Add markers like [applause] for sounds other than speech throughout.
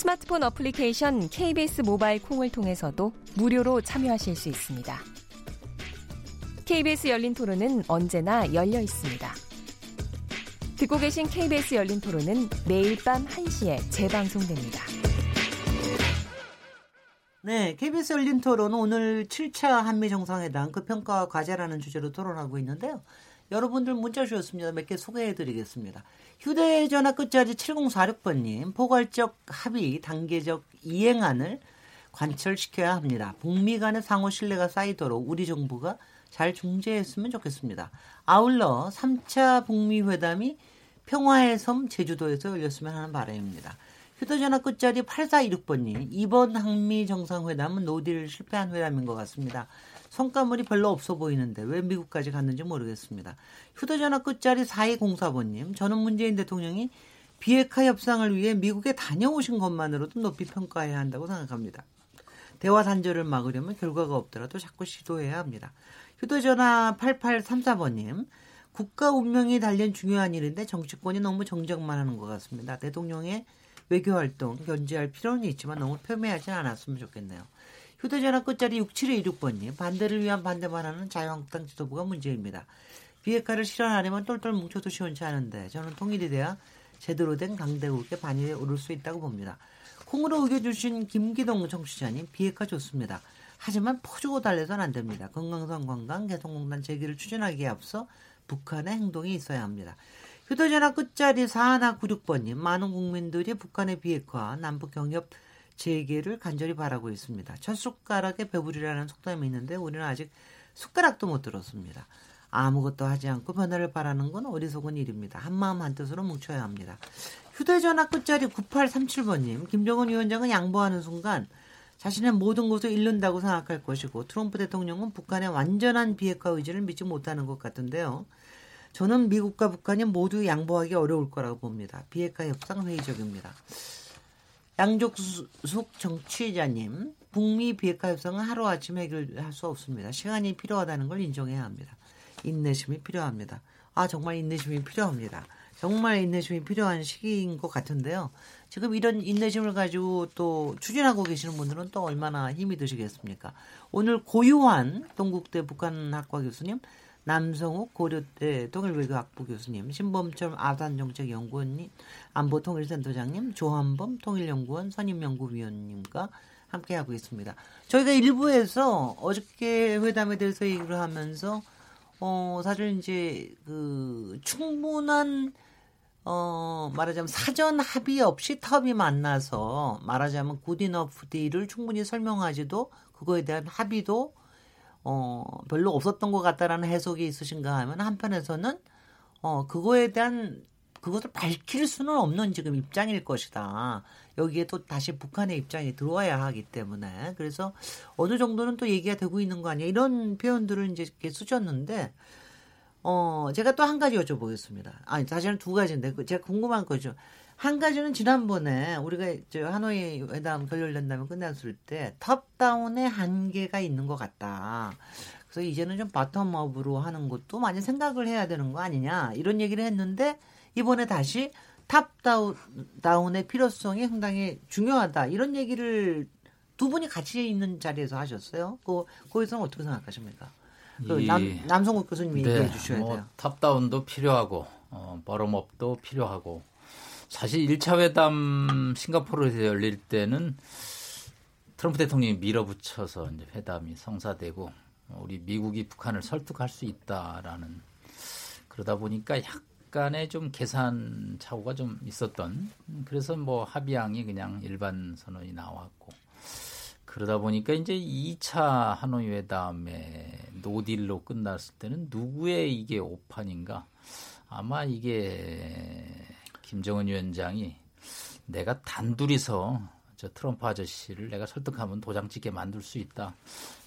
스마트폰 어플리케이션 KBS 모바일 콩을 통해서도 무료로 참여하실 수 있습니다. KBS 열린 토론은 언제나 열려 있습니다. 듣고 계신 KBS 열린 토론은 매일 밤 1시에 재방송됩니다. 네, KBS 열린 토론은 오늘 7차 한미 정상회담 그 평가와 과제라는 주제로 토론하고 있는데요. 여러분들 문자 주셨습니다. 몇 개 소개해 드리겠습니다. 휴대전화 끝자리 7046번님, 포괄적 합의 단계적 이행안을 관철시켜야 합니다. 북미 간의 상호 신뢰가 쌓이도록 우리 정부가 잘 중재했으면 좋겠습니다. 아울러 3차 북미 회담이 평화의 섬 제주도에서 열렸으면 하는 바람입니다. 휴대전화 끝자리 8426번님, 이번 한미 정상회담은 no deal 실패한 회담인 것 같습니다. 성과물이 별로 없어 보이는데 왜 미국까지 갔는지 모르겠습니다. 휴대전화 끝자리 4204번님, 저는 문재인 대통령이 비핵화 협상을 위해 미국에 다녀오신 것만으로도 높이 평가해야 한다고 생각합니다. 대화 단절을 막으려면 결과가 없더라도 자꾸 시도해야 합니다. 휴대전화 8834번님, 국가 운명이 달린 중요한 일인데 정치권이 너무 정적만 하는 것 같습니다. 대통령의 외교 활동 견제할 필요는 있지만 너무 폄훼하지 않았으면 좋겠네요. 휴대전화 끝자리 6726번님 반대를 위한 반대만 하는 자유한국당 지도부가 문제입니다. 비핵화를 실현하려면 똘똘 뭉쳐도 시원치 않은데 저는 통일이 돼야 제대로 된 강대국의 반열에 오를 수 있다고 봅니다. 콩으로 의겨주신 김기동 청취자님 비핵화 좋습니다. 하지만 퍼주고 달래선 안 됩니다. 건강성 관광 개성공단 재개를 추진하기에 앞서 북한의 행동이 있어야 합니다. 휴대전화 끝자리 4196번님 많은 국민들이 북한의 비핵화 남북 경협 재개를 간절히 바라고 있습니다. 첫 숟가락에 배부리라는 속담이 있는데 우리는 아직 숟가락도 못 들었습니다. 아무것도 하지 않고 변화를 바라는 건 어리석은 일입니다. 한마음 한뜻으로 뭉쳐야 합니다. 휴대전화 끝자리 9837번님, 김정은 위원장은 양보하는 순간 자신의 모든 것을 잃는다고 생각할 것이고 트럼프 대통령은 북한의 완전한 비핵화 의지를 믿지 못하는 것 같은데요. 저는 미국과 북한이 모두 양보하기 어려울 거라고 봅니다. 비핵화 협상 회의적입니다. 양족숙 정치자님, 북미 비핵화 협상은 하루아침에 해결할 수 없습니다. 시간이 필요하다는 걸 인정해야 합니다. 인내심이 필요합니다. 아, 정말 인내심이 필요합니다. 정말 인내심이 필요한 시기인 것 같은데요. 지금 이런 인내심을 가지고 또 추진하고 계시는 분들은 또 얼마나 힘이 드시겠습니까? 오늘 고유한 동국대 북한학과 교수님, 남성욱 고려대 통일외교 학부 교수님, 신범철 아산정책연구원님, 안보통일센터장님, 조한범 통일연구원 선임연구위원님과 함께하고 있습니다. 저희가 일부에서 어저께 회담에 대해서 얘기를 하면서 어 사실 이제 그 충분한 어 말하자면 사전 합의 없이 톱이 만나서 말하자면 good enough deal을 충분히 설명하지도 그거에 대한 합의도 어, 별로 없었던 것 같다라는 해석이 있으신가 하면 한편에서는 어, 그거에 대한 그것을 밝힐 수는 없는 지금 입장일 것이다. 여기에 또 다시 북한의 입장이 들어와야 하기 때문에 그래서 어느 정도는 또 얘기가 되고 있는 거 아니야 이런 표현들을 이제 이렇게 쓰셨는데 어 제가 또 한 가지 여쭤보겠습니다. 아니 사실은 두 가지인데 그 제가 궁금한 거죠. 한 가지는 지난번에 우리가 저 하노이 회담 결렬된다면 끝났을 때 탑다운의 한계가 있는 것 같다. 그래서 이제는 좀 바텀업으로 하는 것도 많이 생각을 해야 되는 거 아니냐 이런 얘기를 했는데 이번에 다시 탑다운의 필요성이 상당히 중요하다 이런 얘기를 두 분이 같이 있는 자리에서 하셨어요. 그 거기서는 어떻게 생각하십니까? 그 남, 남성국 교수님이 네, 얘기해 주셔야 뭐, 돼요. 탑다운도 필요하고 어, 버럼업도 필요하고 사실 1차 회담 싱가포르에서 열릴 때는 트럼프 대통령이 밀어붙여서 이제 회담이 성사되고 우리 미국이 북한을 설득할 수 있다라는 그러다 보니까 약간의 좀 계산 착오가 좀 있었던 그래서 뭐 합의안이 그냥 일반 선언이 나왔고 그러다 보니까 이제 2차 하노이 회담에 노딜로 끝났을 때는 누구의 이게 오판인가? 아마 이게 김정은 위원장이 내가 단둘이서 저 트럼프 아저씨를 내가 설득하면 도장 찍게 만들 수 있다.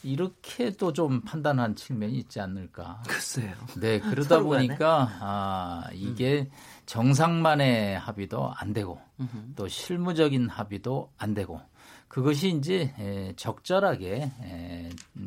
이렇게 또좀 판단한 측면이 있지 않을까. 글쎄요. 네, 그러다 보니까 아, 이게 음. 정상만의 합의도 안 되고 또 실무적인 합의도 안 되고 그것이 이제 적절하게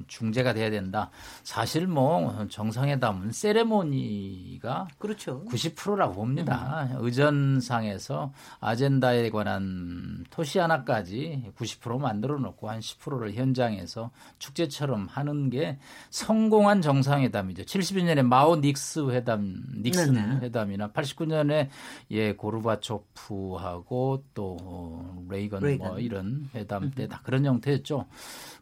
중재가 돼야 된다. 사실 뭐 정상회담은 세레모니가 그렇죠. 90%라고 봅니다. 음. 의전상에서 아젠다에 관한 토시 하나까지 90% 만들어 놓고 한 10%를 현장에서 축제처럼 하는 게 성공한 정상회담이죠. 72년에 마오 닉스 회담, 닉슨 네네. 회담이나 89년에 예 고르바초프하고 또 레이건, 레이건. 뭐 이런 회담 회담 때다 그런 형태였죠.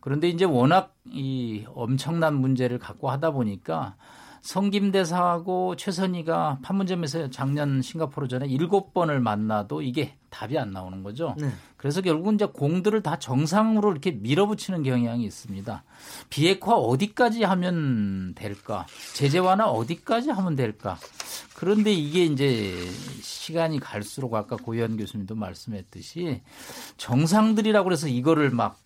그런데 이제 워낙 이 엄청난 문제를 갖고 하다 보니까 성김 대사하고 최선희가 판문점에서 작년 싱가포르 전에 일곱 번을 만나도 이게 답이 안 나오는 거죠. 네. 그래서 결국은 이제 공들을 다 정상으로 이렇게 밀어붙이는 경향이 있습니다. 비핵화 어디까지 하면 될까? 제재 완화 어디까지 하면 될까? 그런데 이게 이제 시간이 갈수록 아까 고현 교수님도 말씀했듯이 정상들이라고 해서 이거를 막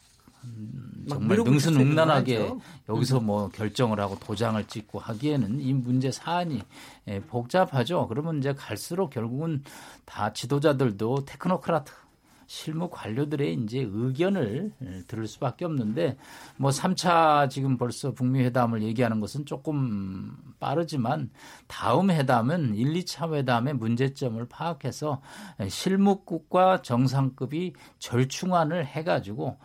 정말 능수능란하게 여기서 음. 뭐 결정을 하고 도장을 찍고 하기에는 이 문제 사안이 예, 복잡하죠. 그러면 이제 갈수록 결국은 다 지도자들도 테크노크라트 실무 관료들의 이제 의견을 예, 들을 수밖에 없는데 뭐 3차 지금 벌써 북미 회담을 얘기하는 것은 조금 빠르지만 다음 회담은 1, 2차 회담의 문제점을 파악해서 실무국과 정상급이 절충안을 해 가지고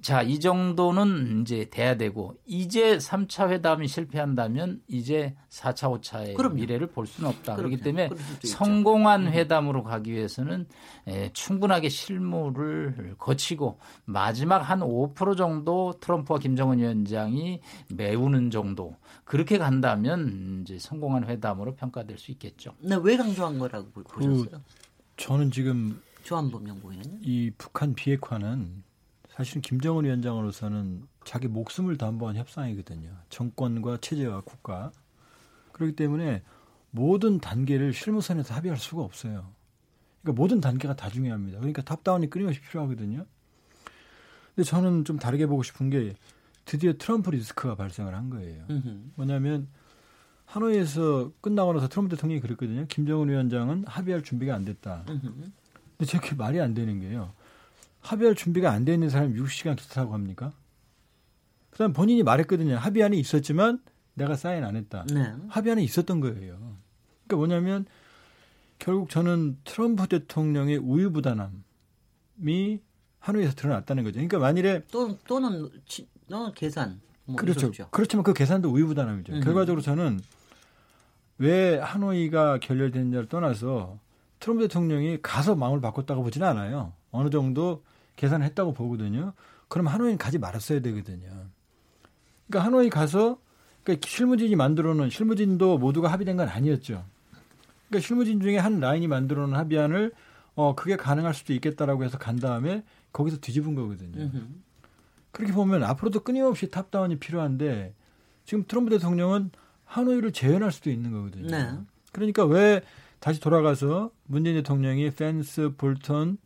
자, 이 정도는 이제 돼야 되고 이제 3차 회담이 실패한다면 이제 4차, 5차의 그럼요. 미래를 볼 수는 없다. 그럼요. 그렇기 때문에 성공한 음. 회담으로 가기 위해서는 에, 충분하게 실무를 거치고 마지막 한 5% 정도 트럼프와 김정은 위원장이 메우는 정도 그렇게 간다면 이제 성공한 회담으로 평가될 수 있겠죠. 네, 왜 강조한 거라고 보셨어요? 그, 저는 지금 조한범 연구위원 이 북한 비핵화는 사실은 김정은 위원장으로서는 자기 목숨을 담보한 협상이거든요. 정권과 체제와 국가. 그렇기 때문에 모든 단계를 실무선에서 합의할 수가 없어요. 그러니까 모든 단계가 다 중요합니다. 그러니까 top-down이 끊임없이 필요하거든요. 근데 저는 좀 다르게 보고 싶은 게 드디어 트럼프 리스크가 발생을 한 거예요. 뭐냐면 하노이에서 끝나고 나서 트럼프 대통령이 그랬거든요. 김정은 위원장은 합의할 준비가 안 됐다. 근데 저게 말이 안 되는 게요. 합의할 준비가 안 돼 있는 사람이 60시간 기차 타고 합니까? 그다음 본인이 말했거든요. 합의안이 있었지만 내가 사인 안 했다. 네. 합의안이 있었던 거예요. 그러니까 뭐냐면 결국 저는 트럼프 대통령의 우유부단함이 하노이에서 드러났다는 거죠. 그러니까 만일에 또 또는 너 계산 뭐 그렇죠. 이렇죠. 그렇지만 그 계산도 우유부단함이죠. 음. 결과적으로 저는 왜 하노이가 결렬된지를 떠나서 트럼프 대통령이 가서 마음을 바꿨다고 보지는 않아요. 어느 정도 계산했다고 보거든요. 그럼 하노이는 가지 말았어야 되거든요. 그러니까 하노이 가서 그러니까 실무진이 만들어 놓은 실무진도 모두가 합의된 건 아니었죠. 그러니까 실무진 중에 한 라인이 만들어 놓은 합의안을 어 그게 가능할 수도 있겠다라고 해서 간 다음에 거기서 뒤집은 거거든요. 으흠. 그렇게 보면 앞으로도 끊임없이 탑다운이 필요한데 지금 트럼프 대통령은 하노이를 재현할 수도 있는 거거든요. 네. 그러니까 왜 다시 돌아가서 문재인 대통령이 펜스, 볼턴,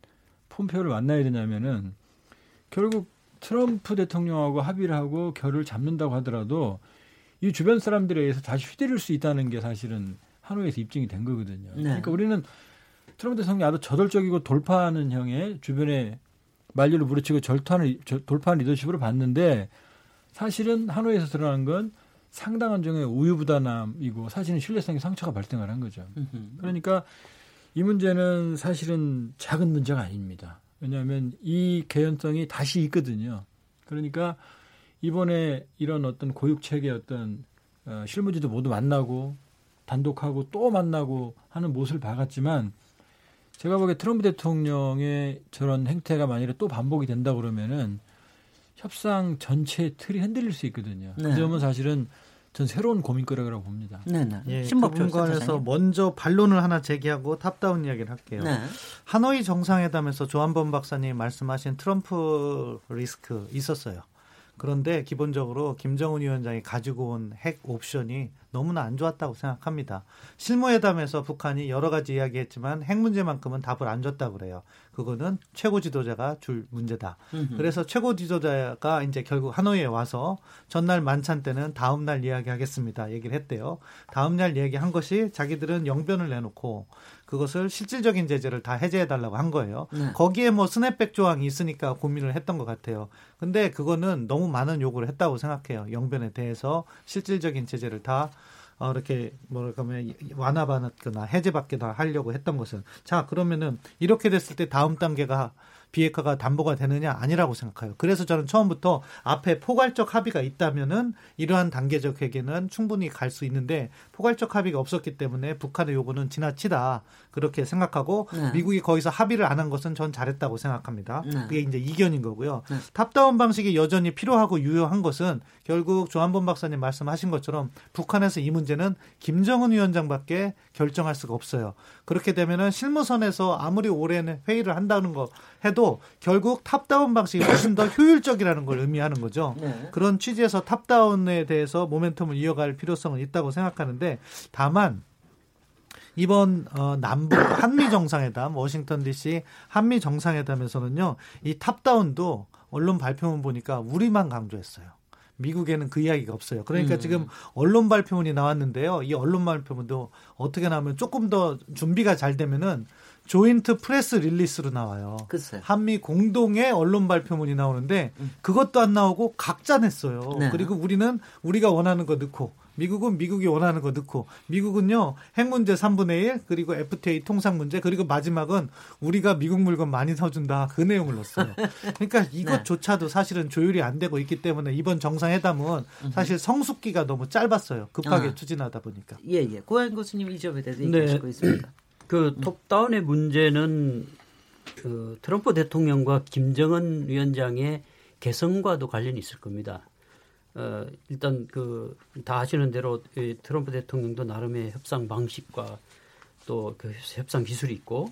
폼페오를 만나야 되냐면은 결국 트럼프 대통령하고 합의를 하고 결을 잡는다고 하더라도 이 주변 사람들에 의해서 다시 휘두를 수 있다는 게 사실은 하노이에서 입증이 된 거거든요. 네. 그러니까 우리는 트럼프 대통령이 아주 저돌적이고 돌파하는 형의 주변에 만류를 부르치고 절타는 돌파하는 리더십으로 봤는데 사실은 하노이에서 드러난 건 상당한 정의 우유부단함이고 사실은 신뢰성의 상처가 발생을 한 거죠. 그러니까 이 문제는 사실은 작은 문제가 아닙니다. 왜냐하면 이 개연성이 다시 있거든요. 그러니까 이번에 이런 어떤 고육책의 어떤 어, 실무지도 모두 만나고 단독하고 또 만나고 하는 모습을 봐갔지만 제가 보기에 트럼프 대통령의 저런 행태가 만일에 또 반복이 된다 그러면은 협상 전체 틀이 흔들릴 수 있거든요. 그 네. 그 점은 사실은 전 새로운 고민거리라고 봅니다. 네네. 예, 신법그 부분에서 먼저 반론을 하나 제기하고 top-down 이야기를 할게요. 네. 하노이 정상회담에서 조한범 박사님 말씀하신 트럼프 리스크 있었어요. 그런데 기본적으로 김정은 위원장이 가지고 온 핵 옵션이 너무나 안 좋았다고 생각합니다. 실무회담에서 북한이 여러 가지 이야기했지만 핵 문제만큼은 답을 안 줬다고 그래요. 그거는 최고 지도자가 줄 문제다. 음흠. 그래서 최고 지도자가 이제 결국 하노이에 와서 전날 만찬 때는 다음 날 이야기하겠습니다. 얘기를 했대요. 다음 날 이야기한 것이 자기들은 영변을 내놓고 그것을 실질적인 제재를 다 해제해 달라고 한 거예요. 네. 거기에 뭐 스냅백 조항이 있으니까 고민을 했던 것 같아요. 근데 그거는 너무 많은 요구를 했다고 생각해요. 영변에 대해서 실질적인 제재를 다 어, 이렇게 뭐랄까 하면 완화받거나 해제받거나 하려고 했던 것은 자 그러면은 이렇게 됐을 때 다음 단계가 비핵화가 담보가 되느냐 아니라고 생각해요. 그래서 저는 처음부터 앞에 포괄적 합의가 있다면은 이러한 단계적 해결은 충분히 갈 수 있는데 포괄적 합의가 없었기 때문에 북한의 요구는 지나치다 그렇게 생각하고 네. 미국이 거기서 합의를 안 한 것은 전 잘했다고 생각합니다. 네. 그게 이제 이견인 거고요. 네. top-down 방식이 여전히 필요하고 유효한 것은 결국 조한범 박사님 말씀하신 것처럼 북한에서 이 문제는 김정은 위원장밖에 결정할 수가 없어요. 그렇게 되면은 실무선에서 아무리 오랜 회의를 한다는 거 해도 결국 top-down 방식이 훨씬 더 효율적이라는 걸 의미하는 거죠. 네. 그런 취지에서 top-down에 대해서 모멘텀을 이어갈 필요성은 있다고 생각하는데 다만 이번 어, 남북 [clears throat] 한미 정상회담 워싱턴 DC 한미 정상회담에서는요 이 top-down도 언론 발표문 보니까 우리만 강조했어요. 미국에는 그 이야기가 없어요. 그러니까 음. 지금 언론 발표문이 나왔는데요. 이 언론 발표문도 어떻게 나오면 조금 더 준비가 잘 되면은 joint press release로 나와요. 글쎄. 한미 공동의 언론 발표문이 나오는데 음. 그것도 안 나오고 각자 냈어요. 네. 그리고 우리는 우리가 원하는 거 넣고 미국은 미국이 원하는 거 넣고 미국은요 핵 문제 3분의 1 그리고 FTA 통상 문제 그리고 마지막은 우리가 미국 물건 많이 사준다 그 내용을 넣었어요. [laughs] 그러니까 이것조차도 사실은 조율이 안 되고 있기 때문에 이번 정상회담은 사실 성숙기가 너무 짧았어요. 급하게 아. 추진하다 보니까. 예예. 고한 교수님 이 점에 대해서 얘기하시고 네. 있습니다. 그 톱다운의 문제는 그 트럼프 대통령과 김정은 위원장의 개성과도 관련이 있을 겁니다. 어, 일단 그 다 아시는 대로 이 트럼프 대통령도 나름의 협상 방식과 또 그 협상 기술이 있고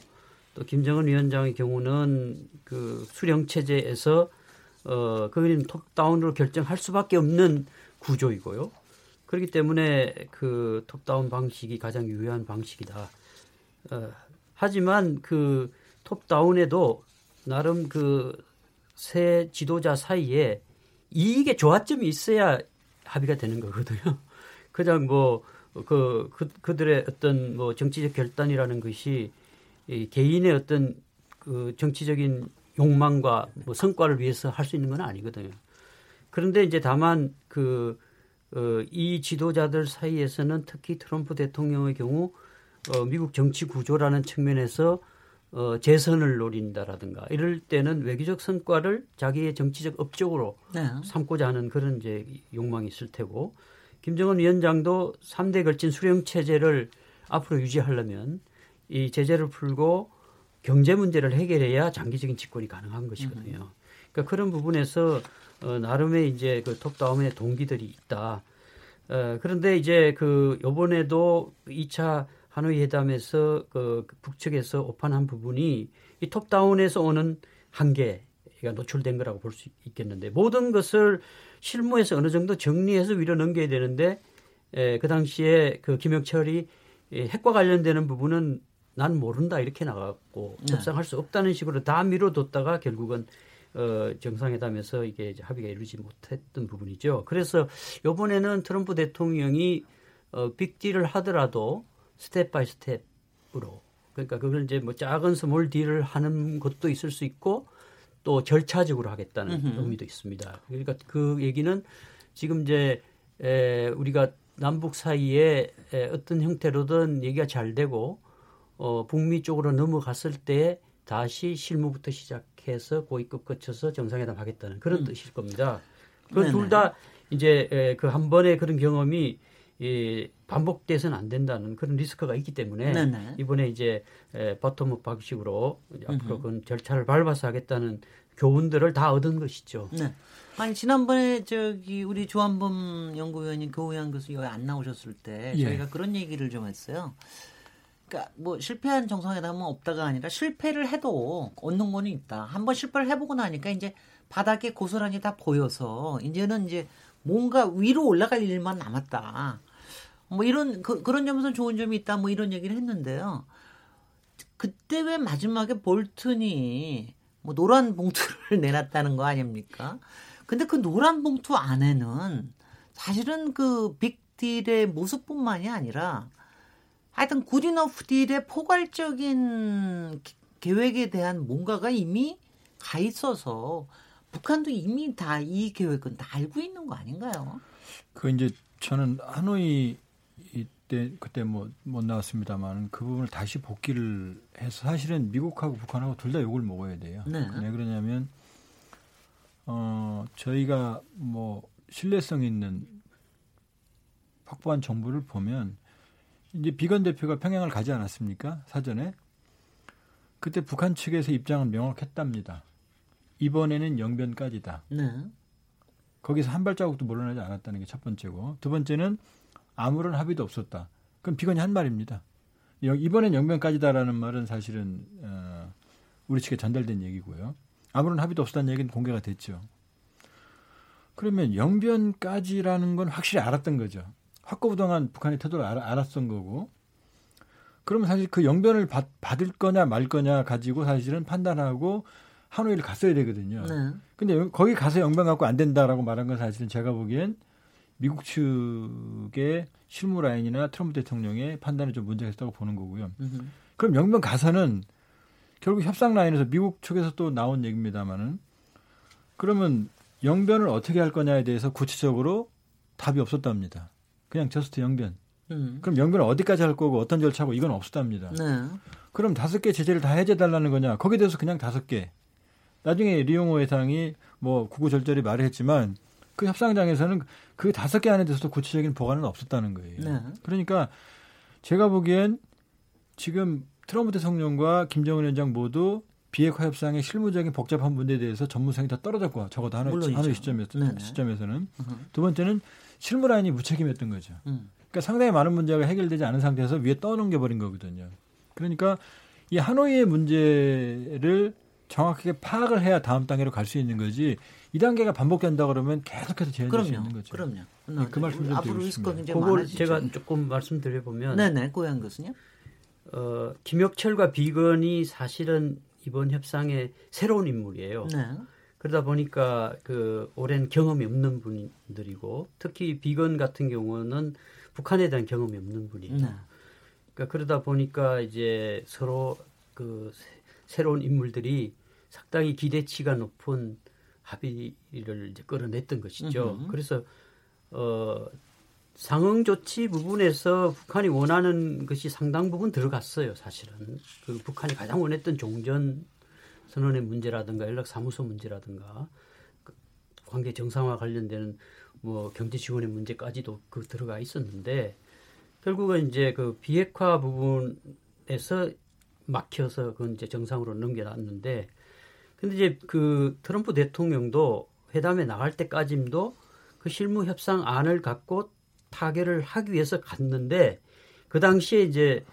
또 김정은 위원장의 경우는 그 수령 체제에서 어 그는 톱다운으로 결정할 수밖에 없는 구조이고요. 그렇기 때문에 그 톱다운 방식이 가장 유효한 방식이다. 어, 하지만 그 톱다운에도 나름 그새 지도자 사이에 이익의 조화점이 있어야 합의가 되는 거거든요. [laughs] 그냥 뭐, 그, 그, 그들의 어떤 뭐 정치적 결단이라는 것이 이 개인의 어떤 그 정치적인 욕망과 뭐 성과를 위해서 할 수 있는 건 아니거든요. 그런데 이제 다만 그, 어, 이 지도자들 사이에서는 특히 트럼프 대통령의 경우 어, 미국 정치 구조라는 측면에서 어, 재선을 노린다라든가 이럴 때는 외교적 성과를 자기의 정치적 업적으로 네. 삼고자 하는 그런 이제 욕망이 있을 테고 김정은 위원장도 3대 걸친 수령 체제를 앞으로 유지하려면 이 제재를 풀고 경제 문제를 해결해야 장기적인 집권이 가능한 것이거든요. 음. 그러니까 그런 부분에서 어, 나름의 이제 그 톱다운의 동기들이 있다. 어, 그런데 이제 그 요번에도 2차 하노이 회담에서 그 북측에서 오판한 부분이 이 톱다운에서 오는 한계가 노출된 거라고 볼 수 있겠는데 모든 것을 실무에서 어느 정도 정리해서 위로 넘겨야 되는데 에, 그 당시에 그 김영철이 에, 핵과 관련되는 부분은 난 모른다 이렇게 나갔고 네. 협상할 수 없다는 식으로 다 미뤄뒀다가 결국은 어, 정상회담에서 이게 합의가 이루지 못했던 부분이죠. 그래서 이번에는 트럼프 대통령이 어, 빅딜을 하더라도 step by step으로 그러니까 그걸 이제 뭐 작은 small deal을 하는 것도 있을 수 있고 또 절차적으로 하겠다는 음흠. 의미도 있습니다. 그러니까 그 얘기는 지금 이제 에, 우리가 남북 사이에 에, 어떤 형태로든 얘기가 잘 되고 어, 북미 쪽으로 넘어갔을 때 다시 실무부터 시작해서 고위급 거쳐서 정상회담 하겠다는 그런 음. 뜻일 겁니다. 그 둘 다 이제 그한 번의 그런 경험이 이 반복돼서는 안 된다는 그런 리스크가 있기 때문에 네네. 이번에 이제 에, 버텀업 방식으로 앞으로 그 절차를 밟아서 하겠다는 교훈들을 다 얻은 것이죠. 네. 아니 지난번에 저기 우리 조한범 연구위원님 교우양 교수 여기 안 나오셨을 때 예. 저희가 그런 얘기를 좀 했어요. 그러니까 뭐 실패한 정상회담은 없다가 아니라 실패를 해도 얻는 거는 있다. 한번 실패를 해보고 나니까 이제 바닥에 고스란히 다 보여서 이제는 이제 뭔가 위로 올라갈 일만 남았다. 뭐 이런 그, 그런 점에서 좋은 점이 있다 뭐 이런 얘기를 했는데요. 그때 왜 마지막에 볼튼이 뭐 노란 봉투를 [laughs] 내놨다는 거 아닙니까? 근데 그 노란 봉투 안에는 사실은 그 빅딜의 모습뿐만이 아니라 하여튼 good enough deal의 포괄적인 계획에 대한 뭔가가 이미 가 있어서 북한도 이미 다 이 계획은 다 알고 있는 거 아닌가요? 그 이제 저는 하노이 이때 그때 뭐 못 나왔습니다만 그 부분을 다시 복귀를 해서 사실은 미국하고 북한하고 둘 다 욕을 먹어야 돼요. 네. 왜 그러냐면 어 저희가 뭐 신뢰성 있는 확보한 정보를 보면 이제 비건 대표가 평양을 가지 않았습니까? 사전에 그때 북한 측에서 입장은 명확했답니다. 이번에는 영변까지다. 네. 거기서 한 발자국도 물러나지 않았다는 게 첫 번째고 두 번째는 아무런 합의도 없었다. 그럼 비건이 한 말입니다. 이번엔 영변까지다라는 말은 사실은 어, 우리 측에 전달된 얘기고요. 아무런 합의도 없었다는 얘기는 공개가 됐죠. 그러면 영변까지라는 건 확실히 알았던 거죠. 확고부동한 북한의 태도를 알, 알았던 거고. 그러면 사실 그 영변을 받, 받을 거냐 말 거냐 가지고 사실은 판단하고 하노이를 갔어야 되거든요. 네. 근데 거기 가서 영변 갖고 안 된다라고 말한 건 사실은 제가 보기엔 미국 측의 실무 라인이나 트럼프 대통령의 판단에 좀 문제가 있다고 보는 거고요. 으흠. 그럼 영변 가서는 결국 협상 라인에서 미국 측에서 또 나온 얘기입니다만은 그러면 영변을 어떻게 할 거냐에 대해서 구체적으로 답이 없었답니다. 그냥 just 영변. 음. 그럼 영변을 어디까지 할 거고 어떤 절차고 이건 없었답니다. 네. 그럼 다섯 개 제재를 다 해제 달라는 거냐? 거기에 대해서 그냥 다섯 개. 나중에 리용호 회장이 뭐 구구절절히 말을 했지만 그 협상장에서는 그 다섯 개 안에 대해서도 구체적인 보관은 없었다는 거예요. 네. 그러니까 제가 보기엔 지금 트럼프 대통령과 김정은 위원장 모두 비핵화 협상의 실무적인 복잡한 문제에 대해서 전문성이 다 떨어졌고 적어도 하나, 하나 시점에서, 네네. 시점에서는. 두 번째는 실무 라인이 무책임했던 거죠. 음. 그러니까 상당히 많은 문제가 해결되지 않은 상태에서 위에 떠넘겨 버린 거거든요. 그러니까 이 하노이의 문제를 정확하게 파악을 해야 다음 단계로 갈 수 있는 거지 이 단계가 반복된다 그러면 계속해서 재현될 수 있는 거죠. 그럼요. 네, 그 말씀 좀 앞으로 리스크가 굉장히 그걸 많아지죠. 제가 조금 말씀드려 보면 네네 고양 교수님. 어, 김혁철과 비건이 사실은 이번 협상의 새로운 인물이에요. 네. 그러다 보니까 그 오랜 경험이 없는 분들이고 특히 비건 같은 경우는 북한에 대한 경험이 없는 분이에요. 네. 그러니까 그러다 보니까 이제 서로 그 새로운 인물들이 상당히 기대치가 높은 합의를 이제 끌어냈던 것이죠. 으흠. 그래서 어 상응 조치 부분에서 북한이 원하는 것이 상당 부분 들어갔어요, 사실은. 그 북한이 가장 원했던 종전 선언의 문제라든가 연락 사무소 문제라든가 그 관계 정상화 관련되는 뭐 경제 지원의 문제까지도 그 들어가 있었는데 결국은 이제 그 비핵화 부분에서 막혀서 그건 이제 정상으로 넘겨놨는데 근데 이제 그 트럼프 대통령도 회담에 나갈 때까지도 그 실무 협상안을 갖고 타결을 하기 위해서 갔는데 그 당시에 이제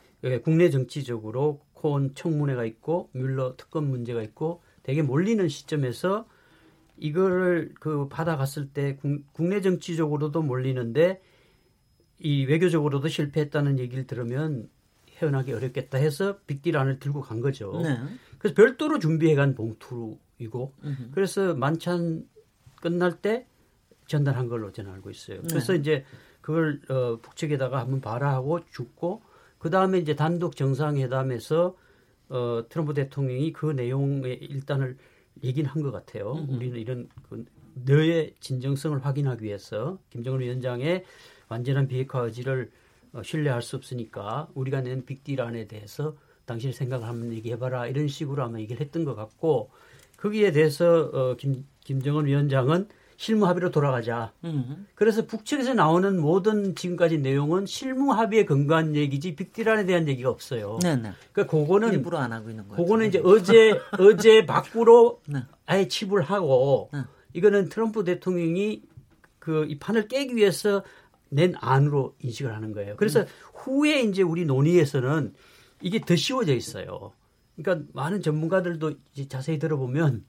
국내 정치적으로 코온 청문회가 있고 뮬러 특검 문제가 있고 되게 몰리는 시점에서 이거를 그 받아갔을 때 국내 정치적으로도 몰리는데 이 외교적으로도 실패했다는 얘기를 들으면 헤어나기 어렵겠다 해서 빅딜 안을 들고 간 거죠. 네. 그래서 별도로 준비해간 봉투이고 으흠. 그래서 만찬 끝날 때 전달한 걸로 저는 알고 있어요. 네. 그래서 네. 이제 그걸 어, 북측에다가 한번 봐라 하고 죽고 그 다음에 이제 단독 정상회담에서 어, 트럼프 대통령이 그 내용의 일단을 얘기는 한 것 같아요. 으흠. 우리는 이런 그 너의 진정성을 확인하기 위해서 김정은 위원장의 완전한 비핵화 의지를 어, 신뢰할 수 없으니까 우리가 낸 빅딜 안에 대해서 당신의 생각을 한번 얘기해봐라 이런 식으로 아마 얘기를 했던 것 같고 거기에 대해서 어, 김, 김정은 위원장은 실무 합의로 돌아가자. 음. 그래서 북측에서 나오는 모든 지금까지 내용은 실무 합의에 근거한 얘기지 빅딜안에 대한 얘기가 없어요. 네네. 그러니까 그거는 일부러 안 하고 있는 거예요. 그거는 이제 어제 [laughs] 어제 밖으로 네. 아예 칩을 하고 네. 이거는 트럼프 대통령이 그 이 판을 깨기 위해서 낸 안으로 인식을 하는 거예요. 그래서 음. 후에 이제 우리 논의에서는 이게 더 쉬워져 있어요. 그러니까 많은 전문가들도 자세히 들어보면.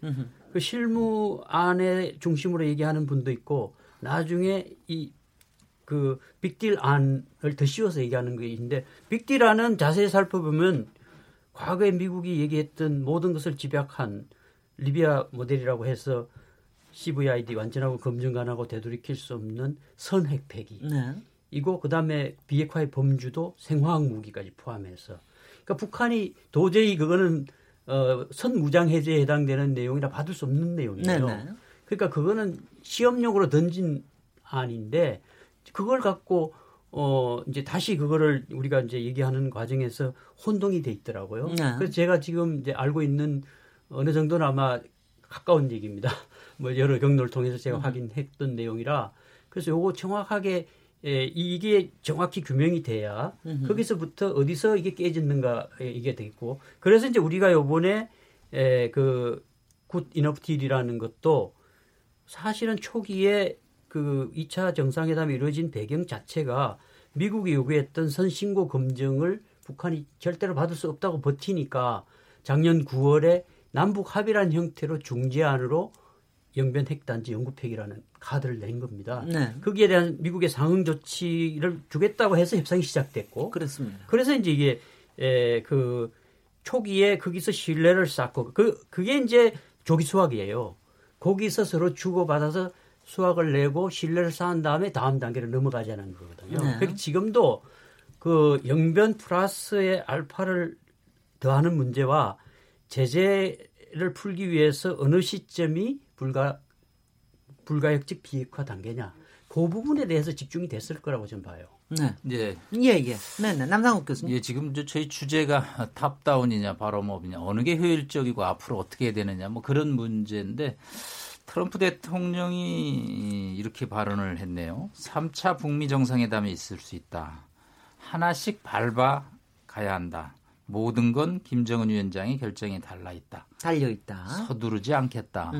그 실무 안에 중심으로 얘기하는 분도 있고 나중에 이 그 빅딜 안을 더 씌워서 얘기하는 게 있는데 빅딜 안은 자세히 살펴보면 과거에 미국이 얘기했던 모든 것을 집약한 리비아 모델이라고 해서 CVID 완전하고 검증가능하고 되돌이킬 수 없는 선핵 폐기. 네. 이고 그다음에 비핵화의 범주도 생화학 무기까지 포함해서 그러니까 북한이 도저히 그거는 어, 선무장 해제에 해당되는 내용이라 받을 수 없는 내용이에요. 네네. 그러니까 그거는 시험용으로 던진 안인데 그걸 갖고 어 이제 다시 그거를 우리가 이제 얘기하는 과정에서 혼동이 돼 있더라고요. 네. 그래서 제가 지금 이제 알고 있는 어느 정도는 아마 가까운 얘기입니다. [laughs] 뭐 여러 경로를 통해서 제가 음. 확인했던 내용이라 그래서 요거 정확하게 예, 이게 정확히 규명이 돼야 음흠. 거기서부터 어디서 이게 깨졌는가 이게 되겠고 그래서 이제 우리가 요번에 에, 그 good enough deal이라는 것도 사실은 초기에 그 2차 정상회담이 이루어진 배경 자체가 미국이 요구했던 선신고 검증을 북한이 절대로 받을 수 없다고 버티니까 작년 9월에 남북 합의란 형태로 중재안으로 영변 핵단지 영구폐기라는 카드를 낸 겁니다. 네. 거기에 대한 미국의 상응 조치를 주겠다고 해서 협상이 시작됐고 그렇습니다. 그래서 이제 이게 에, 그 초기에 거기서 신뢰를 쌓고 그 그게 이제 조기 수학이에요. 거기서 서로 주고받아서 수학을 내고 신뢰를 쌓은 다음에 다음 단계로 넘어가자는 거거든요. 네. 그러니까 지금도 그 영변 플러스의 알파를 더하는 문제와 제재를 풀기 위해서 어느 시점이 불가 불가역적 비핵화 단계냐 그 부분에 대해서 집중이 됐을 거라고 저는 봐요. 네. 예. 예, 예. 네, 네. 남상욱 교수님. 예, 지금 저희 주제가 탑다운이냐 바로업이냐 어느 게 효율적이고 앞으로 어떻게 해야 되느냐 뭐 그런 문제인데 트럼프 대통령이 이렇게 발언을 했네요. 3차 북미 정상회담이 있을 수 있다. 하나씩 밟아 가야 한다. 모든 건 김정은 위원장의 결정에 달라 있다. 달려 있다. 서두르지 않겠다.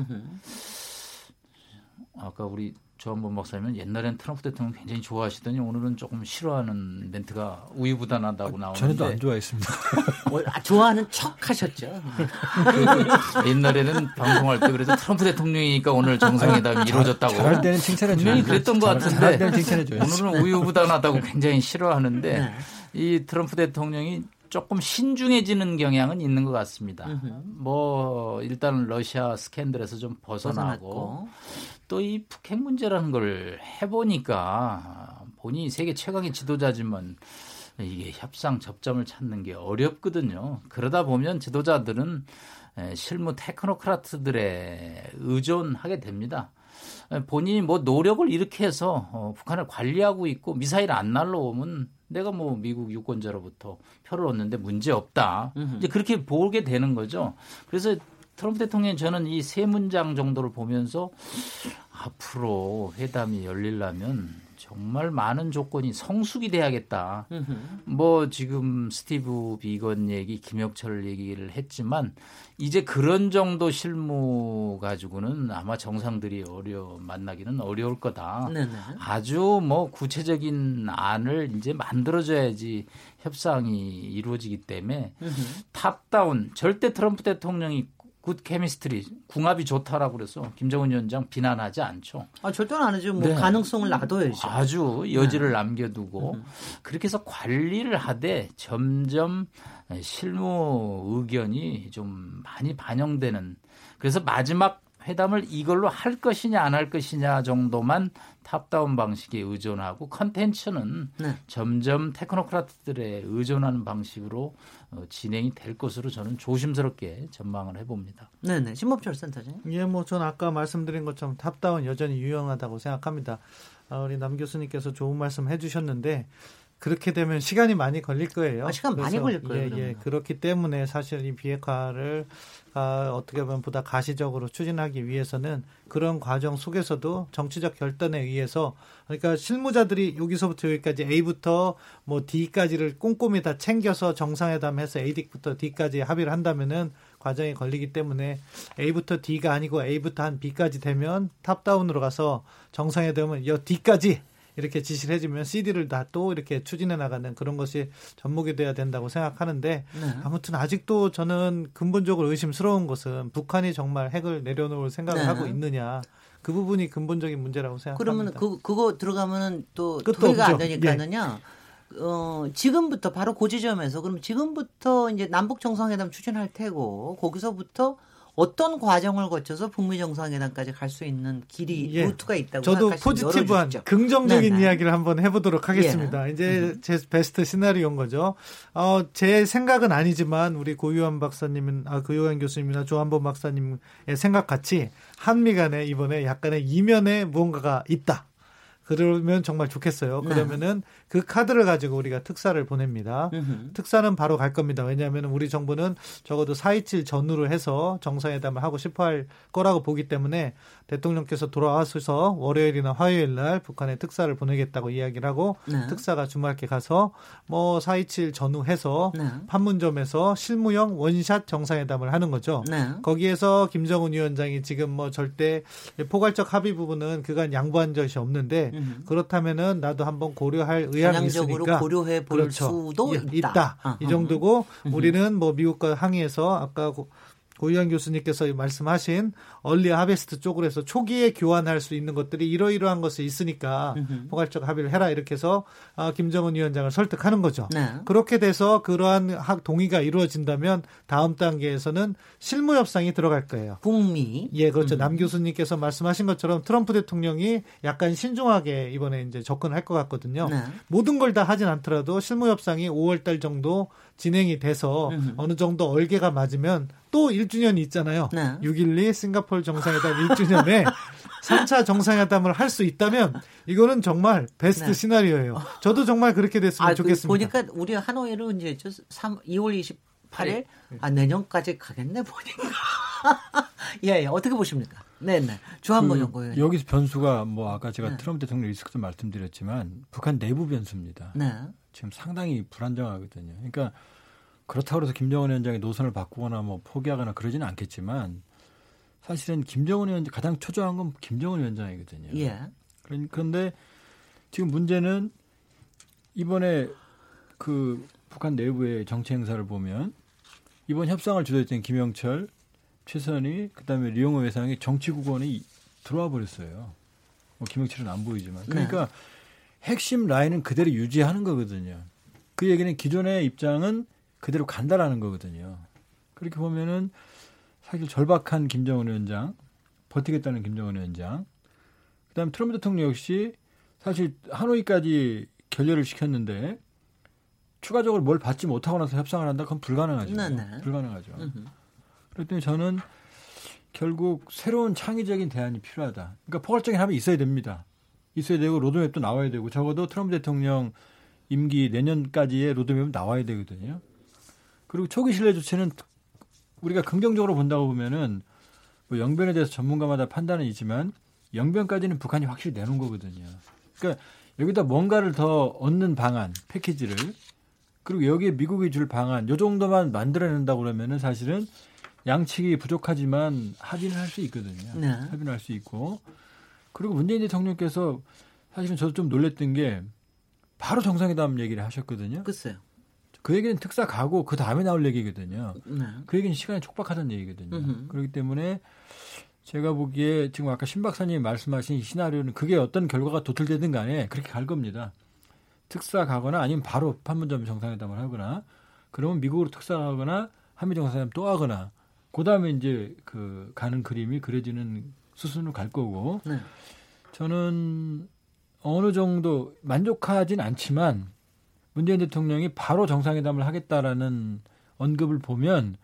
아까 우리 조한범 박사님은 옛날엔 트럼프 대통령 굉장히 좋아하시더니 오늘은 조금 싫어하는 멘트가 우유부단하다고 아, 나오는데 저는 안 좋아했습니다. [laughs] 뭐, 아, 좋아하는 척 하셨죠. 그, 옛날에는 방송할 때 그래서 트럼프 대통령이니까 오늘 정상회담이 이루어졌다고. 잘할 때는 칭찬해 줘요. 그랬던 것 같은데 오늘은 우유부단하다고 굉장히 싫어하는데 네. 이 트럼프 대통령이 조금 신중해지는 경향은 있는 것 같습니다. 으흠. 뭐 일단 러시아 스캔들에서 좀 벗어나고 또 이 북핵 문제라는 걸 해보니까 본인이 세계 최강의 지도자지만 이게 협상 접점을 찾는 게 어렵거든요. 그러다 보면 지도자들은 실무 테크노크라트들의 의존하게 됩니다. 본인이 뭐 노력을 이렇게 해서 어, 북한을 관리하고 있고 미사일 안 날라오면 내가 뭐 미국 유권자로부터 표를 얻는데 문제 없다. 이제 그렇게 보게 되는 거죠. 그래서 트럼프 대통령이 저는 이 세 문장 정도를 보면서 앞으로 회담이 열리려면 정말 많은 조건이 성숙이 돼야겠다. 뭐 지금 스티브 비건 얘기, 김혁철 얘기를 했지만 이제 그런 정도 실무 가지고는 아마 정상들이 어려 만나기는 어려울 거다. 네네. 아주 뭐 구체적인 안을 이제 만들어줘야지 협상이 이루어지기 때문에 top-down 절대 트럼프 대통령이 good chemistry 궁합이 좋다라고 그래서 김정은 위원장 비난하지 않죠. 아 절대는 안 하죠. 뭐 네. 가능성을 놔둬야죠. 아주 여지를 네. 남겨두고 음. 그렇게 해서 관리를 하되 점점 실무 의견이 좀 많이 반영되는 그래서 마지막 회담을 이걸로 할 것이냐 안 할 것이냐 정도만 top-down 방식에 의존하고 컨텐츠는 네. 점점 테크노크라트들에 의존하는 방식으로 어, 진행이 될 것으로 저는 조심스럽게 전망을 해봅니다. 네네. 신범철 센터장. 예, 뭐 전 아까 말씀드린 것처럼 top-down 여전히 유용하다고 생각합니다. 아, 우리 남 교수님께서 좋은 말씀 해주셨는데 그렇게 되면 시간이 많이 걸릴 거예요. 아, 시간 많이 걸릴 거예요. 예, 예. 그렇기 때문에 사실 이 비핵화를 아, 어떻게 보면 보다 가시적으로 추진하기 위해서는 그런 과정 속에서도 정치적 결단에 의해서 그러니까 실무자들이 여기서부터 여기까지 A부터 뭐 D까지를 꼼꼼히 다 챙겨서 정상회담해서 A부터 D까지 합의를 한다면은 과정이 걸리기 때문에 A부터 D가 아니고 A부터 한 B까지 되면 탑다운으로 가서 정상회담은 여 D까지 이렇게 지시를 해주면 CD를 다 또 이렇게 추진해 나가는 그런 것이 접목이 돼야 된다고 생각하는데 네. 아무튼 아직도 저는 근본적으로 의심스러운 것은 북한이 정말 핵을 내려놓을 생각을 네. 하고 있느냐. 그 부분이 근본적인 문제라고 생각합니다. 그러면 그 그거 들어가면은 또 토의가 안 되니까는요. 예. 어, 지금부터 바로 그 지점에서 그럼 지금부터 이제 남북 정상회담 추진할 테고 거기서부터 어떤 과정을 거쳐서 북미 정상회담까지 갈 수 있는 길이 예. 루트가 있다고 저도 포지티브한 열어주십시오. 긍정적인 네네. 이야기를 한번 해보도록 하겠습니다. 예. 이제 제 베스트 시나리오인 거죠. 어, 제 생각은 아니지만 우리 고유한 박사님은 아 고유한 교수님이나 조한범 박사님의 생각 같이 한미 간에 이번에 약간의 이면에 무언가가 있다. 그러면 정말 좋겠어요. 네. 그러면은 그 카드를 가지고 우리가 특사를 보냅니다. 으흠. 특사는 바로 갈 겁니다. 왜냐하면 우리 정부는 적어도 4.27 전후로 해서 정상회담을 하고 싶어 할 거라고 보기 때문에 대통령께서 돌아와서 월요일이나 화요일 날 북한에 특사를 보내겠다고 이야기를 하고 네. 특사가 주말께 가서 뭐 4.27 전후 해서 네. 판문점에서 실무형 원샷 정상회담을 하는 거죠. 네. 거기에서 김정은 위원장이 지금 뭐 절대 포괄적 합의 부분은 그간 양보한 적이 없는데 음. 그렇다면은 나도 한번 고려할 의향이 있으니까 고려해 볼 그렇죠. 수도 예, 있다. 있다. 아, 이 정도고 음. 우리는 뭐 미국과 항의해서 아까 고이한 교수님께서 말씀하신 얼리 하베스트 쪽으로 해서 초기에 교환할 수 있는 것들이 이러이러한 것이 있으니까 포괄적 합의를 해라 이렇게 해서 아, 김정은 위원장을 설득하는 거죠. 네. 그렇게 돼서 그러한 동의가 이루어진다면 다음 단계에서는 실무 협상이 들어갈 거예요. 북미. 예, 그렇죠. 음. 남 교수님께서 말씀하신 것처럼 트럼프 대통령이 약간 신중하게 이번에 이제 접근할 것 같거든요. 네. 모든 걸 다 하진 않더라도 실무 협상이 5월 달 정도 진행이 돼서 음흠. 어느 정도 얼개가 맞으면 또 1주년이 있잖아요. 네. 6.12 싱가폴 정상회담 1주년에 3차 [laughs] 정상회담을 할 수 있다면 이거는 정말 베스트 네. 시나리오예요. 저도 정말 그렇게 됐으면 아, 그 좋겠습니다. 그 보니까 우리 하노이로 이제 3, 2월 28일 아 내년까지 가겠네 보니까. [laughs] 예, 예, 어떻게 보십니까? 네, 네. 주한번 그, 연구원. 여기서 변수가 뭐 아까 제가 네. 트럼프 대통령 리스크도 말씀드렸지만 북한 내부 변수입니다. 네. 지금 상당히 불안정하거든요. 그러니까 그렇다고 해서 김정은 위원장이 노선을 바꾸거나 뭐 포기하거나 그러지는 않겠지만 사실은 김정은 위원장 가장 초조한 건 김정은 위원장이거든요. 예. 그런데 지금 문제는 이번에 그 북한 내부의 정치 행사를 보면 이번 협상을 주도했던 김영철, 최선희, 그다음에 리용호 외상이 정치 국원이 들어와 버렸어요. 뭐 김영철은 안 보이지만 그러니까 네. 핵심 라인은 그대로 유지하는 거거든요. 그 얘기는 기존의 입장은 그대로 간다라는 거거든요. 그렇게 보면은 사실 절박한 김정은 위원장, 버티겠다는 김정은 위원장, 그다음 트럼프 대통령 역시 사실 하노이까지 결렬을 시켰는데 추가적으로 뭘 받지 못하고 나서 협상을 한다 그건 불가능하죠. 네네. 불가능하죠. 그랬더니 저는 결국 새로운 창의적인 대안이 필요하다. 그러니까 포괄적인 합의 있어야 됩니다. 있어야 되고 로드맵도 나와야 되고 적어도 트럼프 대통령 임기 내년까지의 로드맵은 나와야 되거든요. 그리고 초기 신뢰 조치는 우리가 긍정적으로 본다고 보면은 뭐 영변에 대해서 전문가마다 판단은 있지만 영변까지는 북한이 확실히 내놓은 거거든요. 그러니까 여기다 뭔가를 더 얻는 방안, 패키지를 그리고 여기에 미국이 줄 방안 요 정도만 만들어낸다고 그러면은 사실은 양측이 부족하지만 합의는 할 수 있거든요. 네. 합의는 할 수 있고 그리고 문재인 대통령께서 사실은 저도 좀 놀랬던 게 바로 정상회담 얘기를 하셨거든요. 글쎄요. 그 얘기는 특사 가고 그 다음에 나올 얘기거든요. 네. 그 얘기는 시간이 촉박하다는 얘기거든요. 으흠. 그렇기 때문에 제가 보기에 지금 아까 신 박사님이 말씀하신 시나리오는 그게 어떤 결과가 도출되든 간에 그렇게 갈 겁니다. 특사 가거나 아니면 바로 판문점 정상회담을 하거나 그러면 미국으로 특사 가거나 한미 정상회담 또 하거나 그 다음에 이제 그 가는 그림이 그려지는 수순으로 갈 거고 네. 저는 어느 정도 만족하진 않지만 문재인 대통령이 바로 정상회담을 하겠다라는 언급을 보면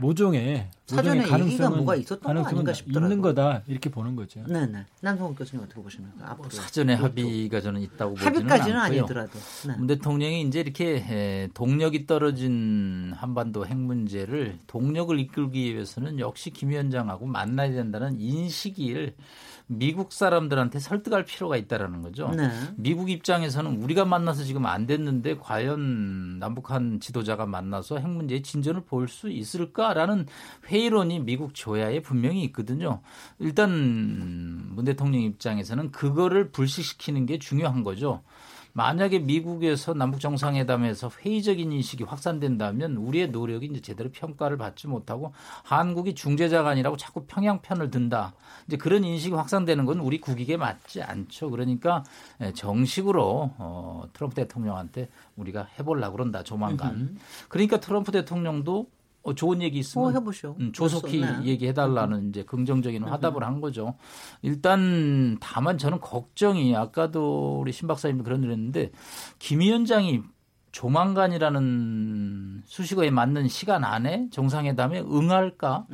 모종의 사전에 가능성은, 뭐가 있었던 가능성은 있는 거다 이렇게 보는 거죠. 네네. 남성 교수님 어떻게 보십니까? 앞으로 사전에 합의가 저는 있다고 보지는 합의까지는 않고요. 아니더라도 네. 문 대통령이 이제 이렇게 동력이 떨어진 한반도 핵 문제를 동력을 이끌기 위해서는 역시 김 위원장하고 만나야 된다는 인식을 미국 사람들한테 설득할 필요가 있다라는 거죠. 네. 미국 입장에서는 우리가 만나서 지금 안 됐는데 과연 남북한 지도자가 만나서 핵 문제의 진전을 볼 수 있을까라는 회의론이 미국 조야에 분명히 있거든요. 일단 문 대통령 입장에서는 그거를 불식시키는 게 중요한 거죠. 만약에 미국에서 남북 정상회담에서 회의적인 인식이 확산된다면 우리의 노력이 이제 제대로 평가를 받지 못하고 한국이 중재자가 아니라고 자꾸 평양 편을 든다. 이제 그런 인식이 확산되는 건 우리 국익에 맞지 않죠. 그러니까 예, 정식으로 어, 트럼프 대통령한테 우리가 해보려고 그런다 조만간. 그러니까 트럼프 대통령도 어, 좋은 얘기 있으면 어, 해보시오. 음, 조속히 네. 얘기해달라는 이제 긍정적인 화답을 한 거죠. 일단 다만 저는 걱정이 아까도 우리 신 박사님도 그런 일 했는데 김 위원장이 조만간이라는 수식어에 맞는 시간 안에 정상회담에 응할까?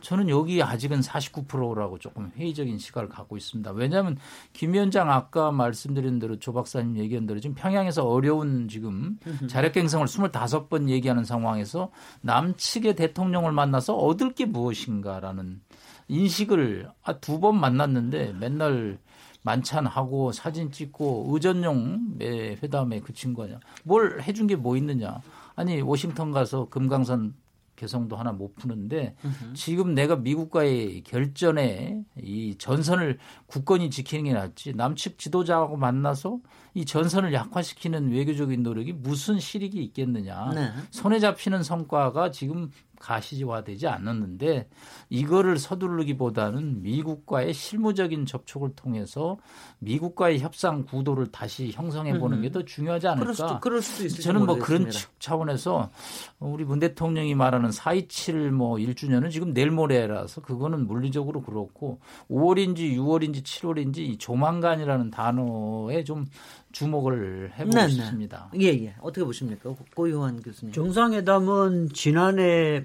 저는 여기 아직은 49%라고 조금 회의적인 시각을 갖고 있습니다. 왜냐하면 김 위원장 아까 말씀드린 대로 조 박사님 얘기한 대로 지금 평양에서 어려운 지금 자력갱생을 25번 얘기하는 상황에서 남측의 대통령을 만나서 얻을 게 무엇인가라는 인식을 아, 두 번 만났는데 맨날 만찬하고 사진 찍고 의전용 회담에 그친 거냐. 뭘 해준 게 뭐 있느냐. 아니 워싱턴 가서 금강산 개성도 하나 못 푸는데 으흠. 지금 내가 미국과의 결전에 이 전선을 굳건히 지키는 게 낫지 남측 지도자하고 만나서 이 전선을 약화시키는 외교적인 노력이 무슨 실익이 있겠느냐. 네. 손에 잡히는 성과가 지금 가시화되지 않았는데 이거를 서두르기보다는 미국과의 실무적인 접촉을 통해서 미국과의 협상 구도를 다시 형성해 보는 게 더 중요하지 않을까? 그럴 수도, 그럴 수도 있을 저는 뭐 그런 차원에서 우리 문 대통령이 말하는 4.27뭐 1주년은 지금 내일 모레라서 그거는 물리적으로 그렇고 5월인지 6월인지 7월인지 조만간이라는 단어에 좀 주목을 해보고 네네. 싶습니다. 예, 예. 어떻게 보십니까? 고유한 교수님. 정상회담은 지난해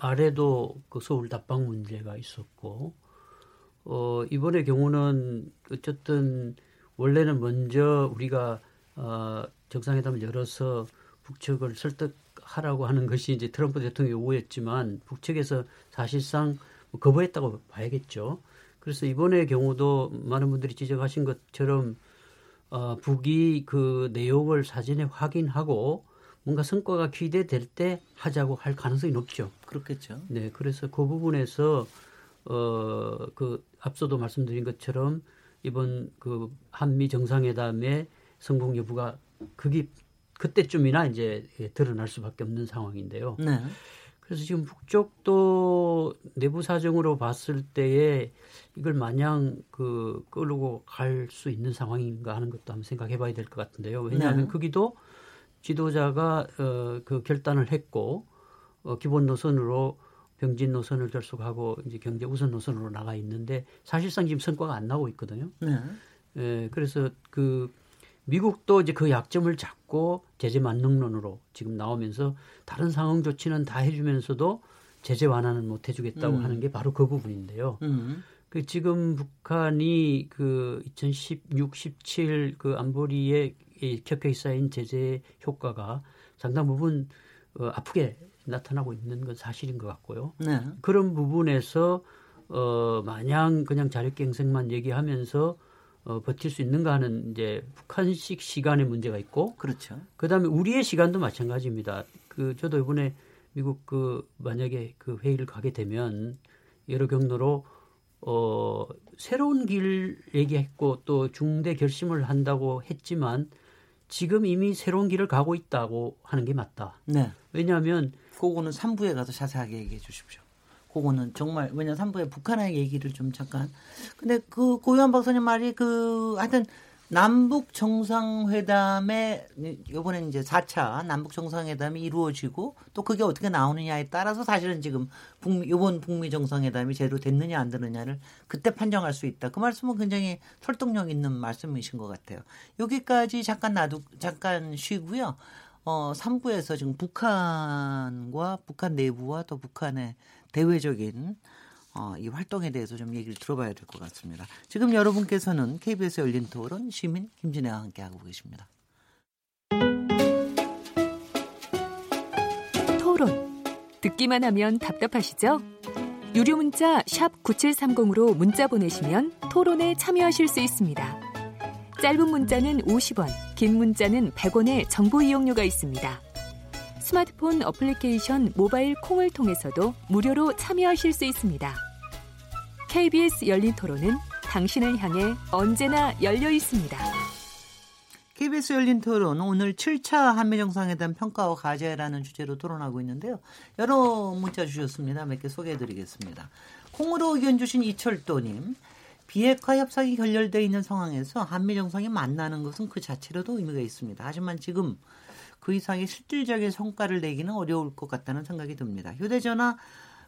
말에도 그 서울 답방 문제가 있었고, 어, 이번의 경우는 어쨌든 원래는 먼저 우리가 어, 정상회담을 열어서 북측을 설득하라고 하는 것이 이제 트럼프 대통령의 요구였지만 북측에서 사실상 뭐 거부했다고 봐야겠죠. 그래서 이번의 경우도 많은 분들이 지적하신 것처럼 어, 북이 그 내용을 사진에 확인하고 뭔가 성과가 기대될 때 하자고 할 가능성이 높죠. 그렇겠죠. 네, 그래서 그 부분에서 어, 그 앞서도 말씀드린 것처럼 이번 그 한미 정상회담의 성공 여부가 그게 그때쯤이나 이제 드러날 수밖에 없는 상황인데요. 네. 그래서 지금 북쪽도 내부 사정으로 봤을 때에 이걸 마냥 그 끌고 갈 수 있는 상황인가 하는 것도 한번 생각해 봐야 될 것 같은데요. 왜냐하면 네. 거기도 지도자가 어, 그 결단을 했고 어, 기본 노선으로 병진 노선을 결속하고 이제 경제 우선 노선으로 나가 있는데 사실상 지금 성과가 안 나오고 있거든요. 네. 예, 그래서 그 미국도 이제 그 약점을 잡고 제재 만능론으로 지금 나오면서 다른 상황 조치는 다 해주면서도 제재 완화는 못 해주겠다고 음. 하는 게 바로 그 부분인데요. 음. 그 지금 북한이 그 2016, 17 그 안보리에 켜켜이 쌓인 제재 효과가 상당 부분 어, 아프게 나타나고 있는 건 사실인 것 같고요. 네. 그런 부분에서 어 마냥 그냥 자력갱생만 얘기하면서 어, 버틸 수 있는가 하는 이제 북한식 시간의 문제가 있고 그렇죠. 그다음에 우리의 시간도 마찬가지입니다. 그 저도 이번에 미국 그 만약에 그 회의를 가게 되면 여러 경로로 어 새로운 길 얘기했고 또 중대 결심을 한다고 했지만 지금 이미 새로운 길을 가고 있다고 하는 게 맞다. 네. 왜냐하면 그거는 3부에 가서 자세하게 얘기해 주십시오. 그거는 정말 왜냐 삼부에 북한의 얘기를 좀 잠깐 근데 그 고유한 박사님 말이 그 하여튼 남북 정상회담에 요번에 이제 4차 남북 정상회담이 이루어지고 또 그게 어떻게 나오느냐에 따라서 사실은 지금 북미 요번 북미 정상회담이 제대로 됐느냐 안 되느냐를 그때 판정할 수 있다. 그 말씀은 굉장히 설득력 있는 말씀이신 것 같아요. 여기까지 잠깐 놔두 잠깐 쉬고요. 어 3부에서 지금 북한과 북한 내부와 또 북한의 대외적인 어, 이 활동에 대해서 좀 얘기를 들어봐야 될 것 같습니다. 지금 여러분께서는 KBS 열린 토론 시민 김진애와 함께하고 계십니다. 토론. 듣기만 하면 답답하시죠? 유료 문자 9730으로 문자 보내시면 토론에 참여하실 수 있습니다. 짧은 문자는 50원, 긴 문자는 100원의 정보 이용료가 있습니다. 스마트폰 어플리케이션 모바일 콩을 통해서도 무료로 참여하실 수 있습니다. KBS 열린 토론은 당신을 향해 언제나 열려 있습니다. KBS 열린 토론 오늘 7차 한미 정상회담 평가와 과제라는 주제로 토론하고 있는데요. 여러 문자 주셨습니다. 몇 개 소개해 드리겠습니다. 콩으로 의견 주신 이철도 님. 비핵화 협상이 결렬돼 있는 상황에서 한미 정상이 만나는 것은 그 자체로도 의미가 있습니다. 하지만 지금 그 이상의 실질적인 성과를 내기는 어려울 것 같다는 생각이 듭니다. 휴대전화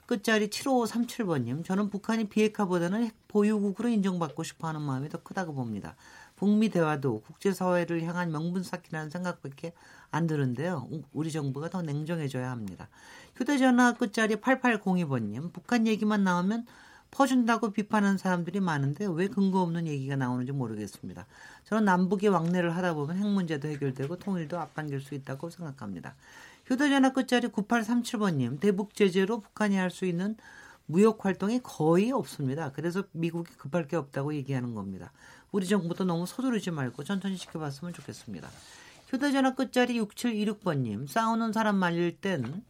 끝자리 7537번님, 저는 북한이 비핵화보다는 핵 보유국으로 인정받고 싶어 하는 마음이 더 크다고 봅니다. 북미 대화도 국제사회를 향한 명분 쌓기라는 생각밖에 안 드는데요. 우리 정부가 더 냉정해져야 합니다. 휴대전화 끝자리 8802번님, 북한 얘기만 나오면 퍼준다고 비판하는 사람들이 많은데 왜 근거 없는 얘기가 나오는지 모르겠습니다. 저는 남북이 왕래를 하다 보면 핵 문제도 해결되고 통일도 앞당길 수 있다고 생각합니다. 휴대전화 끝자리 9837번님, 대북 제재로 북한이 할 수 있는 무역 활동이 거의 없습니다. 그래서 미국이 급할 게 없다고 얘기하는 겁니다. 우리 정부도 너무 서두르지 말고 천천히 지켜봤으면 좋겠습니다. 휴대전화 끝자리 6726번님, 싸우는 사람 말릴 땐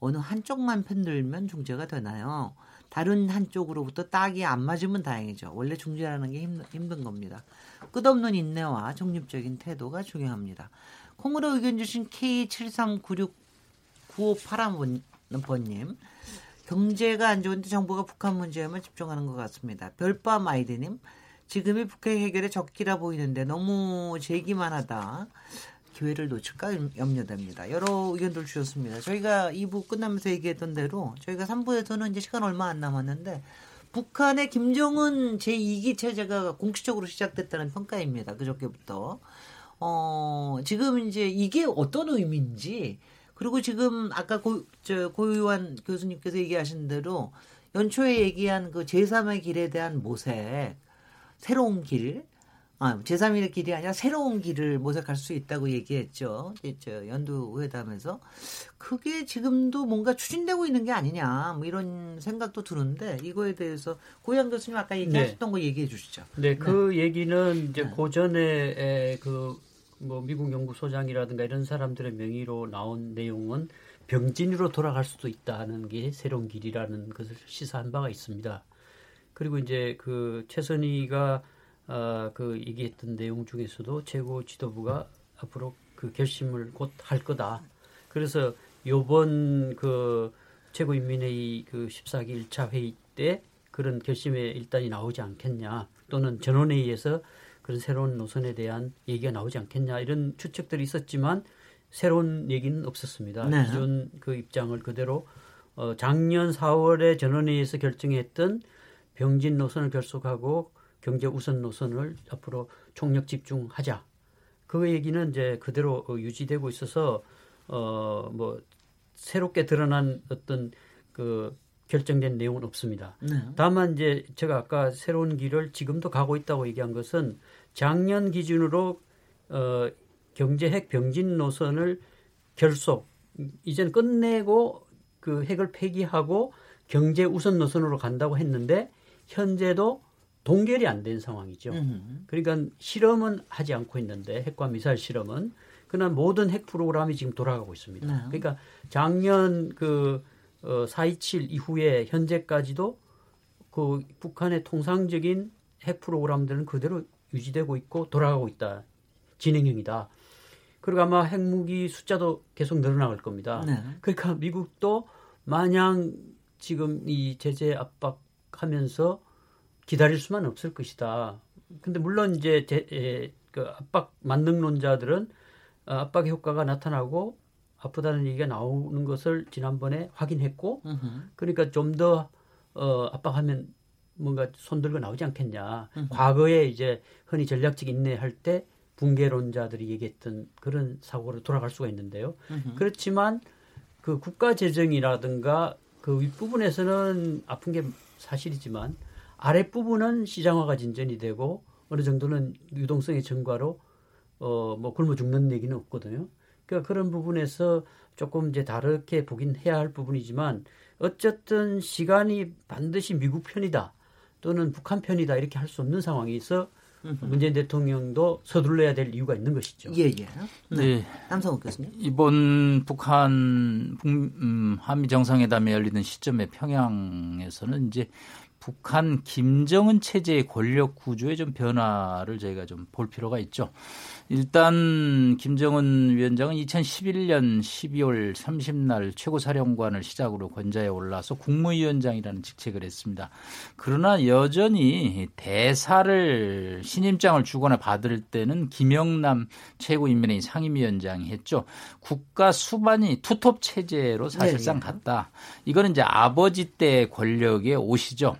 어느 한쪽만 편들면 중재가 되나요? 다른 한쪽으로부터 딱이 안 맞으면 다행이죠. 원래 중재하는 게 힘, 힘든 겁니다. 끝없는 인내와 적립적인 태도가 중요합니다. 콩으로 의견 주신 K73969581번님 경제가 안 좋은데 정부가 북한 문제에만 집중하는 것 같습니다. 별밤 아이디님 지금이 북핵 해결의 적기라 보이는데 너무 제기만 하다. 기회를 놓칠까 염려됩니다. 여러 의견들 주셨습니다. 저희가 2부 끝나면서 얘기했던 대로 저희가 3부에서는 이제 시간 얼마 안 남았는데 북한의 김정은 제2기 체제가 공식적으로 시작됐다는 평가입니다. 그저께부터. 어, 지금 이제 이게 어떤 의미인지 그리고 지금 아까 고, 저, 고유한 교수님께서 얘기하신 대로 연초에 얘기한 그 제3의 길에 대한 모색, 새로운 길, 아, 제3일의 길이 아니라 새로운 길을 모색할 수 있다고 얘기했죠. 저 연두 회담에서. 그게 지금도 뭔가 추진되고 있는 게 아니냐, 뭐 이런 생각도 드는데, 이거에 대해서 고양 교수님 아까 얘기하셨던 네. 거 얘기해 주시죠. 네, 그 네. 얘기는 이제 네. 고전에 그, 뭐 미국 연구소장이라든가 이런 사람들의 명의로 나온 내용은 병진으로 돌아갈 수도 있다는 게 새로운 길이라는 것을 시사한 바가 있습니다. 그리고 이제 그 최선희가 어, 그 얘기했던 내용 중에서도 최고 지도부가 앞으로 그 결심을 곧 할 거다. 그래서 요번 그 최고인민회의 그 14기 1차 회의 때 그런 결심에 일단이 나오지 않겠냐 또는 전원회의에서 그런 새로운 노선에 대한 얘기가 나오지 않겠냐 이런 추측들이 있었지만 새로운 얘기는 없었습니다. 네. 기존 그 입장을 그대로 어, 작년 4월에 전원회의에서 결정했던 병진 노선을 결속하고 경제 우선 노선을 앞으로 총력 집중하자. 그 얘기는 이제 그대로 유지되고 있어서 어 뭐 새롭게 드러난 어떤 그 결정된 내용은 없습니다. 네. 다만 이제 제가 아까 새로운 길을 지금도 가고 있다고 얘기한 것은 작년 기준으로 어 경제 핵 병진 노선을 결속 이젠 끝내고 그 핵을 폐기하고 경제 우선 노선으로 간다고 했는데 현재도 동결이 안 된 상황이죠. 음흠. 그러니까 실험은 하지 않고 있는데 핵과 미사일 실험은 그러나 모든 핵 프로그램이 지금 돌아가고 있습니다. 네. 그러니까 작년 그 어, 4.27 이후에 현재까지도 그 북한의 통상적인 핵 프로그램들은 그대로 유지되고 있고 돌아가고 있다. 진행형이다. 그리고 아마 핵무기 숫자도 계속 늘어나갈 겁니다. 네. 그러니까 미국도 마냥 지금 이 제재 압박하면서 기다릴 수만 없을 것이다. 근데 물론 이제 제, 에, 그 압박 만능론자들은 어, 압박의 효과가 나타나고 아프다는 얘기가 나오는 것을 지난번에 확인했고 으흠. 그러니까 좀더 어, 압박하면 뭔가 손들고 나오지 않겠냐. 으흠. 과거에 이제 흔히 전략적 인내할 때 붕괴론자들이 얘기했던 그런 사고로 돌아갈 수가 있는데요. 으흠. 그렇지만 그 국가 재정이라든가 그 윗부분에서는 아픈 게 사실이지만 아랫부분은 시장화가 진전이 되고 어느 정도는 유동성의 증가로 어 뭐 굶어 죽는 얘기는 없거든요. 그러니까 그런 부분에서 조금 이제 다르게 보긴 해야 할 부분이지만 어쨌든 시간이 반드시 미국 편이다 또는 북한 편이다 이렇게 할 수 없는 상황에서 문재인 대통령도 서둘러야 될 이유가 있는 것이죠. 예, 예. 네. 남성욱 네. 교수님. 이번 북한 북, 음, 한미 정상회담이 열리는 시점에 평양에서는 이제 북한 김정은 체제의 권력 구조에 좀 변화를 저희가 좀 볼 필요가 있죠. 일단 김정은 위원장은 2011년 12월 30날 최고사령관을 시작으로 권좌에 올라서 국무위원장이라는 직책을 했습니다. 그러나 여전히 대사를 신임장을 주거나 받을 때는 김영남 최고인민회의 상임위원장이 했죠. 국가 수반이 투톱 체제로 사실상 네, 네. 갔다. 이거는 이제 아버지 때 권력의 옷이죠.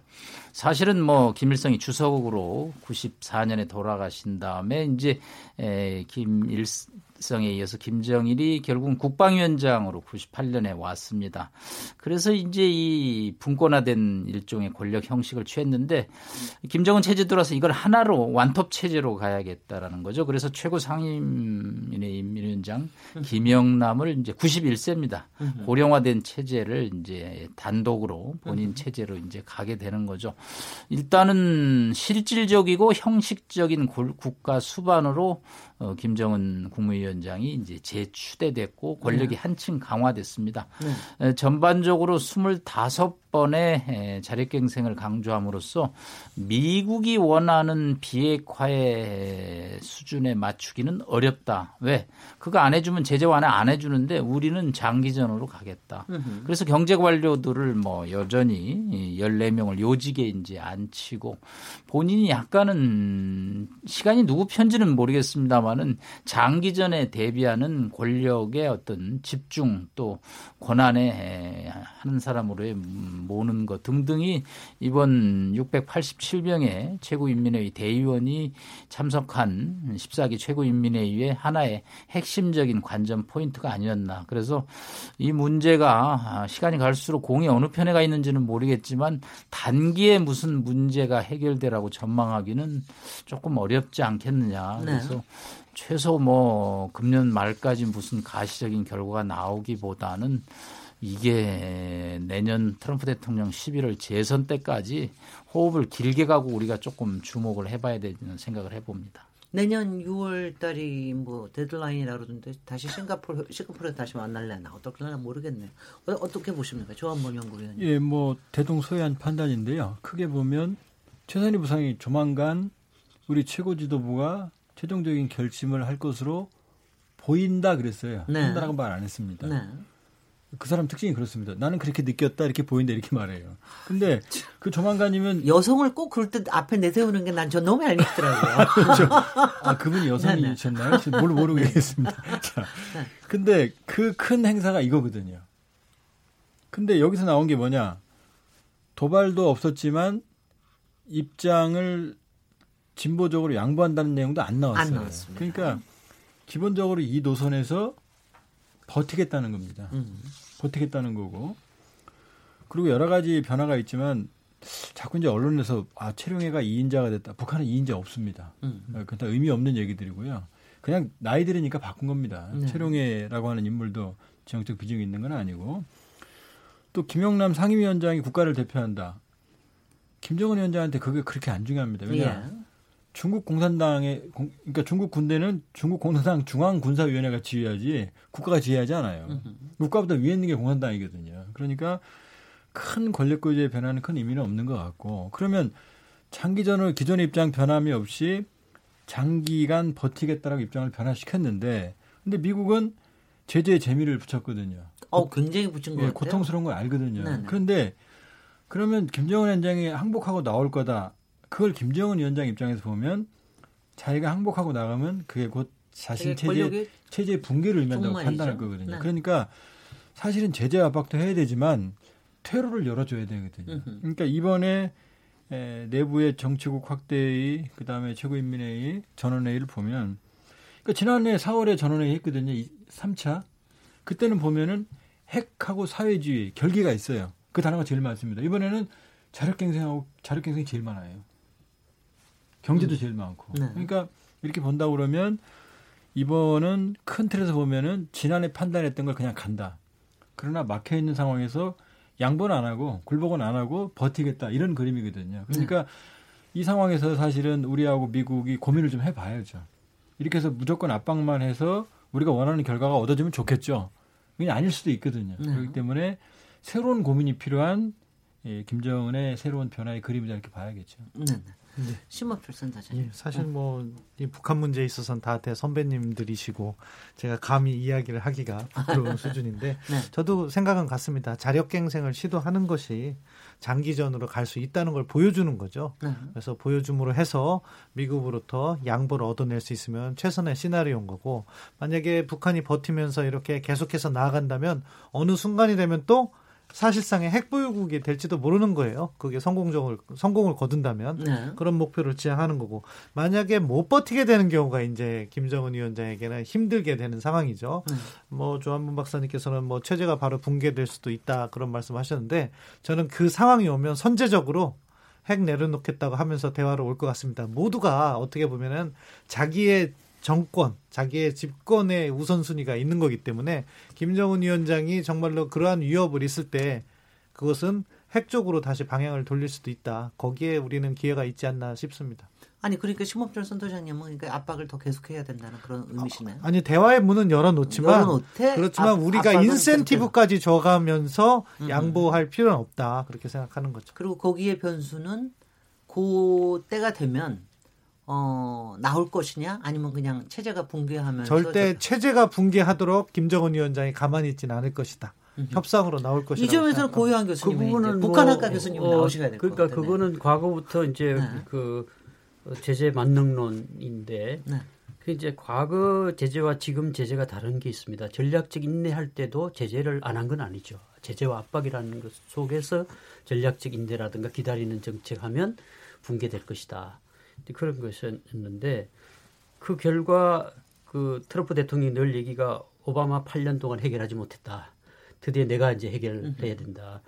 사실은 뭐 김일성이 주석으로 94년에 돌아가신 다음에 이제 에, 김일 일성에 이어서 김정일이 결국은 국방위원장으로 98년에 왔습니다. 그래서 이제 이 분권화된 일종의 권력 형식을 취했는데 김정은 체제 들어서 이걸 하나로 완톱 체제로 가야겠다라는 거죠. 그래서 최고 상임위원장 김영남을 이제 91세입니다. 고령화된 체제를 이제 단독으로 본인 체제로 이제 가게 되는 거죠. 일단은 실질적이고 형식적인 국가 수반으로 어, 김정은 국무위원 장이 이제 재추대됐고 권력이 네. 한층 강화됐습니다. 네. 전반적으로 25 번의 자력갱생을 강조함으로써 미국이 원하는 비핵화의 수준에 맞추기는 어렵다. 왜? 그거 안 해주면 제재 완화 안 해주는데 우리는 장기전으로 가겠다. 으흠. 그래서 경제 관료들을 뭐 여전히 14명을 요직에 이제 앉히고 본인이 약간은 시간이 누구 편지는 모르겠습니다만은 장기전에 대비하는 권력의 어떤 집중 또 권한에 하는 사람으로의 모는 것 등등이 이번 687명의 최고인민회의 대의원이 참석한 14기 최고인민회의의 하나의 핵심적인 관전 포인트가 아니었나. 그래서 이 문제가 시간이 갈수록 공이 어느 편에 가 있는지는 모르겠지만 단기에 무슨 문제가 해결되라고 전망하기는 조금 어렵지 않겠느냐. 네. 그래서 최소 뭐 금년 말까지 무슨 가시적인 결과가 나오기보다는 이게 내년 트럼프 대통령 11월 재선 때까지 호흡을 길게 가고 우리가 조금 주목을 해봐야 되는 생각을 해봅니다. 내년 6월 달이 뭐 데드라인이라 그러던데 다시 싱가포르 싱가포르에 다시 만날래나 어떨까나 모르겠네요. 어, 떻게 보십니까, 조한범 연구위원님? 예, 뭐 대동소이한 판단인데요. 크게 보면 최선희 부상이 조만간 우리 최고 지도부가 최종적인 결심을 할 것으로 보인다 그랬어요. 네. 한다라고 말 안 했습니다. 네. 그 사람 특징이 그렇습니다. 나는 그렇게 느꼈다 이렇게 보인다 이렇게 말해요. 근데 그 조만간이면 여성을 꼭 그럴 때 앞에 내세우는 게 난 저 너무 알겠더라고요. [laughs] 그렇죠. 아 그분이 여성이셨나요? 뭘 모르겠습니다. [laughs] 자, 근데 그 큰 행사가 이거거든요. 근데 여기서 나온 게 뭐냐? 도발도 없었지만 입장을 진보적으로 양보한다는 내용도 안 나왔어요. 안 나왔습니다. 그러니까 기본적으로 이 노선에서 버티겠다는 겁니다. 음. 버티겠다는 거고. 그리고 여러 가지 변화가 있지만 자꾸 이제 언론에서 아 최룡해가 2인자가 됐다. 북한은 2인자 없습니다. 음. 어, 그다 의미 없는 얘기들이고요. 그냥 나이 들으니까 바꾼 겁니다. 네. 최룡해라고 하는 인물도 정적 비중이 있는 건 아니고 또 김영남 상임위원장이 국가를 대표한다. 김정은 위원장한테 그게 그렇게 안 중요합니다. 왜냐 예. 중국 공산당의 그러니까 중국 군대는 중국 공산당 중앙 군사위원회가 지휘하지 국가가 지휘하지 않아요. 국가보다 위에 있는 게 공산당이거든요. 그러니까 큰 권력 구조의 변화는 큰 의미는 없는 것 같고 그러면 장기전을 기존의 입장 변함이 없이 장기간 버티겠다라고 입장을 변화시켰는데 근데 미국은 제재의 재미를 붙였거든요. 어, 굉장히 붙인 거예요. 고통스러운 걸 알거든요. 네네. 그런데 그러면 김정은 위원장이 항복하고 나올 거다. 그걸 김정은 위원장 입장에서 보면 자기가 항복하고 나가면 그게 곧 자신 체제 체제 붕괴를 의미한다고 판단할 거거든요. 네. 그러니까 사실은 제재 압박도 해야 되지만 퇴로를 열어줘야 되거든요. 그러니까 이번에 에, 내부의 정치국 확대회의, 그 다음에 최고인민회의, 전원회의를 보면, 그러니까 지난해 4월에 전원회의 했거든요. 3차. 그때는 보면은 핵하고 사회주의, 결계가 있어요. 그 단어가 제일 많습니다. 이번에는 자력갱생하고, 자력갱생이 제일 많아요. 경제도 음. 제일 많고. 네. 그러니까 이렇게 본다 그러면 이번은 큰 틀에서 보면은 지난해 판단했던 걸 그냥 간다. 그러나 막혀 있는 상황에서 양보는 안 하고 굴복은 안 하고 버티겠다 이런 그림이거든요. 그러니까 네. 이 상황에서 사실은 우리하고 미국이 고민을 좀 해봐야죠. 이렇게 해서 무조건 압박만 해서 우리가 원하는 결과가 얻어지면 좋겠죠. 그게 아닐 수도 있거든요. 네. 그렇기 때문에 새로운 고민이 필요한 예, 김정은의 새로운 변화의 그림이다 이렇게 봐야겠죠. 네. 네. 네. 선사장. 예, 사실 뭐 이 북한 문제에 있어서는 다대 선배님들이시고 제가 감히 이야기를 하기가 부끄러운 [laughs] 수준인데 네. 저도 생각은 같습니다. 자력갱생을 시도하는 것이 장기전으로 갈 수 있다는 걸 보여주는 거죠. 네. 그래서 보여줌으로 해서 미국으로부터 양보를 얻어낼 수 있으면 최선의 시나리오인 거고 만약에 북한이 버티면서 이렇게 계속해서 나아간다면 어느 순간이 되면 또 사실상의 핵보유국이 될지도 모르는 거예요. 그게 성공적을 성공을 거둔다면 네. 그런 목표를 지향하는 거고 만약에 못 버티게 되는 경우가 이제 김정은 위원장에게는 힘들게 되는 상황이죠. 네. 뭐 조한문 박사님께서는 뭐 체제가 바로 붕괴될 수도 있다 그런 말씀하셨는데 저는 그 상황이 오면 선제적으로 핵 내려놓겠다고 하면서 대화로 올것 같습니다. 모두가 어떻게 보면은 자기의 정권, 자기의 집권의 우선순위가 있는 거기 때문에 김정은 위원장이 정말로 그러한 위협을 있을 때 그것은 핵 쪽으로 다시 방향을 돌릴 수도 있다. 거기에 우리는 기회가 있지 않나 싶습니다. 아니 그러니까 심업철 선도장님은 그러니까 압박을 더 계속해야 된다는 그런 의미시네요. 아 니 대화의 문은 열어놓지만 열어놓되 그렇지만 압, 우리가 인센티브까지 줘가면서 음. 양보할 필요는 없다 그렇게 생각하는 거죠. 그리고 거기에 변수는 그 때가 되면 어, 나올 것이냐 아니면 그냥 체제가 붕괴하면서 절대 저... 체제가 붕괴하도록 김정은 위원장이 가만히 있지는 않을 것이다. 음흠. 협상으로 나올 것이다. 이 점에서는 고유한 교수님, 그 부분은 뭐, 북한학과 교수님 어, 나오셔야 될 그러니까 그거는 과거부터 이제 네. 그 제재 만능론인데 네. 그 이제 과거 제재와 지금 제재가 다른 게 있습니다. 전략적 인내할 때도 제재를 안 한 건 아니죠. 제재와 압박이라는 것 속에서 전략적 인내라든가 기다리는 정책하면 붕괴될 것이다. 그런 것이었는데 그 결과 그 트럼프 대통령이 늘 얘기가 오바마 8년 동안 해결하지 못했다. 드디어 내가 이제 해결해야 된다.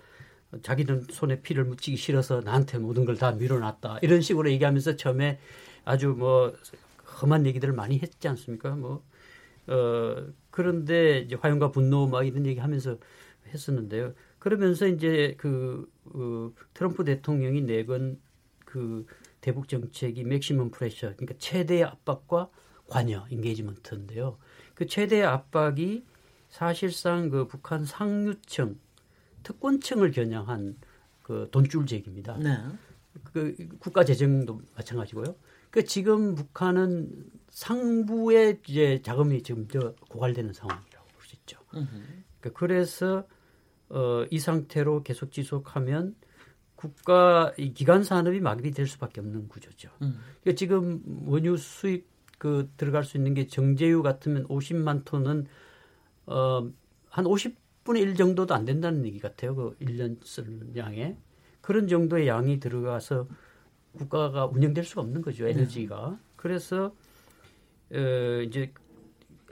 자기는 손에 피를 묻히기 싫어서 나한테 모든 걸 다 밀어놨다. 이런 식으로 얘기하면서 처음에 아주 뭐 험한 얘기들을 많이 했지 않습니까? 뭐, 어, 그런데 이제 화용과 분노 막 이런 얘기 하면서 했었는데요. 그러면서 이제 그, 그 트럼프 대통령이 내건 그 대북 정책이 맥시멈 프레셔, 그러니까 최대의 압박과 관여, 인게이지먼트인데요. 그 최대의 압박이 사실상 그 북한 상류층, 특권층을 겨냥한 그 돈줄제기입니다. 네. 그 국가 재정도 마찬가지고요. 그 지금 북한은 상부의 이제 자금이 지금 저 고갈되는 상황이라고 볼 수 있죠. 그러니까 그래서 어, 이 상태로 계속 지속하면 국가 이 기간 산업이 마비될 수밖에 없는 구조죠. 음. 그러니까 지금 원유 수입 그 들어갈 수 있는 게 정제유 같으면 50만 톤은 어한 50분의 1 정도도 안 된다는 얘기 같아요. 그 1년 쓰는 양에 그런 정도의 양이 들어가서 국가가 운영될 수가 없는 거죠. 네. 에너지가. 네. 그래서 어 이제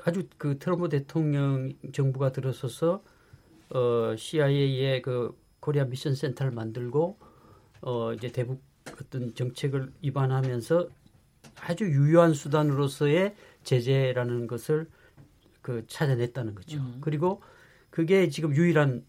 아주 그 트럼프 대통령 정부가 들어서서 어 CIA의 그 코리아 미션 센터를 만들고 어 이제 대북 어떤 정책을 위반하면서 아주 유효한 수단으로서의 제재라는 것을 그 찾아냈다는 거죠. 음. 그리고 그게 지금 유일한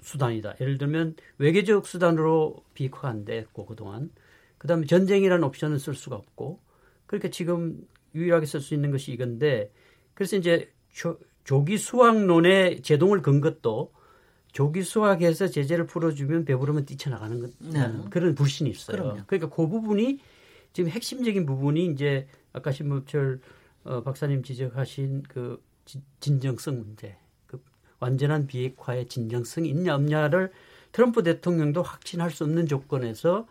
수단이다. 예를 들면 외교적 수단으로 비핵화가 안 됐고 그동안 그다음에 전쟁이라는 옵션을 쓸 수가 없고 그러니까 지금 유일하게 쓸 수 있는 것이 이건데 그래서 이제 조, 조기 수학론에 제동을 건 것도 조기 수학에서 제재를 풀어주면 배부르면 뛰쳐나가는 것, 네. 그런 불신이 있어요. 그럼요. 그러니까 그 부분이 지금 핵심적인 부분이 이제 아까 신문철 어, 박사님 지적하신 그 진정성 문제, 그 완전한 비핵화의 진정성이 있냐 없냐를 트럼프 대통령도 확신할 수 없는 조건에서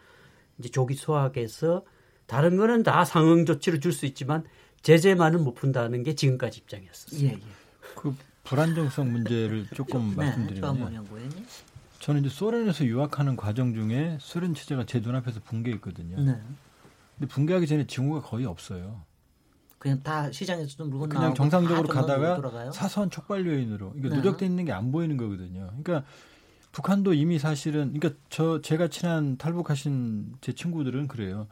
이제 조기 수학에서 다른 거는 다 상응 조치를 줄 수 있지만 제재만은 못 푼다는 게 지금까지 입장이었어요. 예, 예. 그 불안정성 문제를 조금 네, 말씀드리면 저는 이제 소련에서 유학하는 과정 중에 소련 체제가 제 눈앞에서 붕괴했거든요. 네. 근데 붕괴하기 전에 징후가 거의 없어요. 그냥 다 시장에서도 물건 그냥 정상적으로 가다가 사소한 촉발 요인으로 그러니까 네. 누적돼 있는 게 안 보이는 거거든요. 그러니까 북한도 이미 사실은 그러니까 저 제가 친한 탈북하신 제 친구들은 그래요.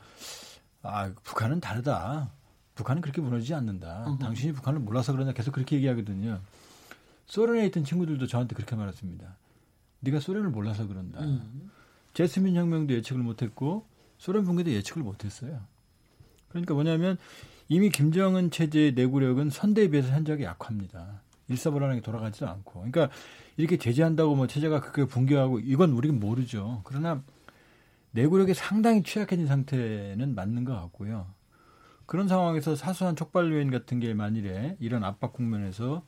아 북한은 다르다. 북한은 그렇게 무너지지 않는다. 어허. 당신이 북한을 몰라서 그러냐 계속 그렇게 얘기하거든요. 소련에 있던 친구들도 저한테 그렇게 말했습니다. 네가 소련을 몰라서 그런다. 음. 제스민 혁명도 예측을 못했고 소련 붕괴도 예측을 못했어요. 그러니까 뭐냐면 이미 김정은 체제의 내구력은 선대에 비해서 현저하게 약합니다. 일사불란하게 돌아가지도 않고. 그러니까 이렇게 제재한다고 뭐 체제가 그렇게 붕괴하고 이건 우리가 모르죠. 그러나 내구력이 상당히 취약해진 상태는 맞는 것 같고요. 그런 상황에서 사소한 촉발 요인 같은 게 만일에 이런 압박 국면에서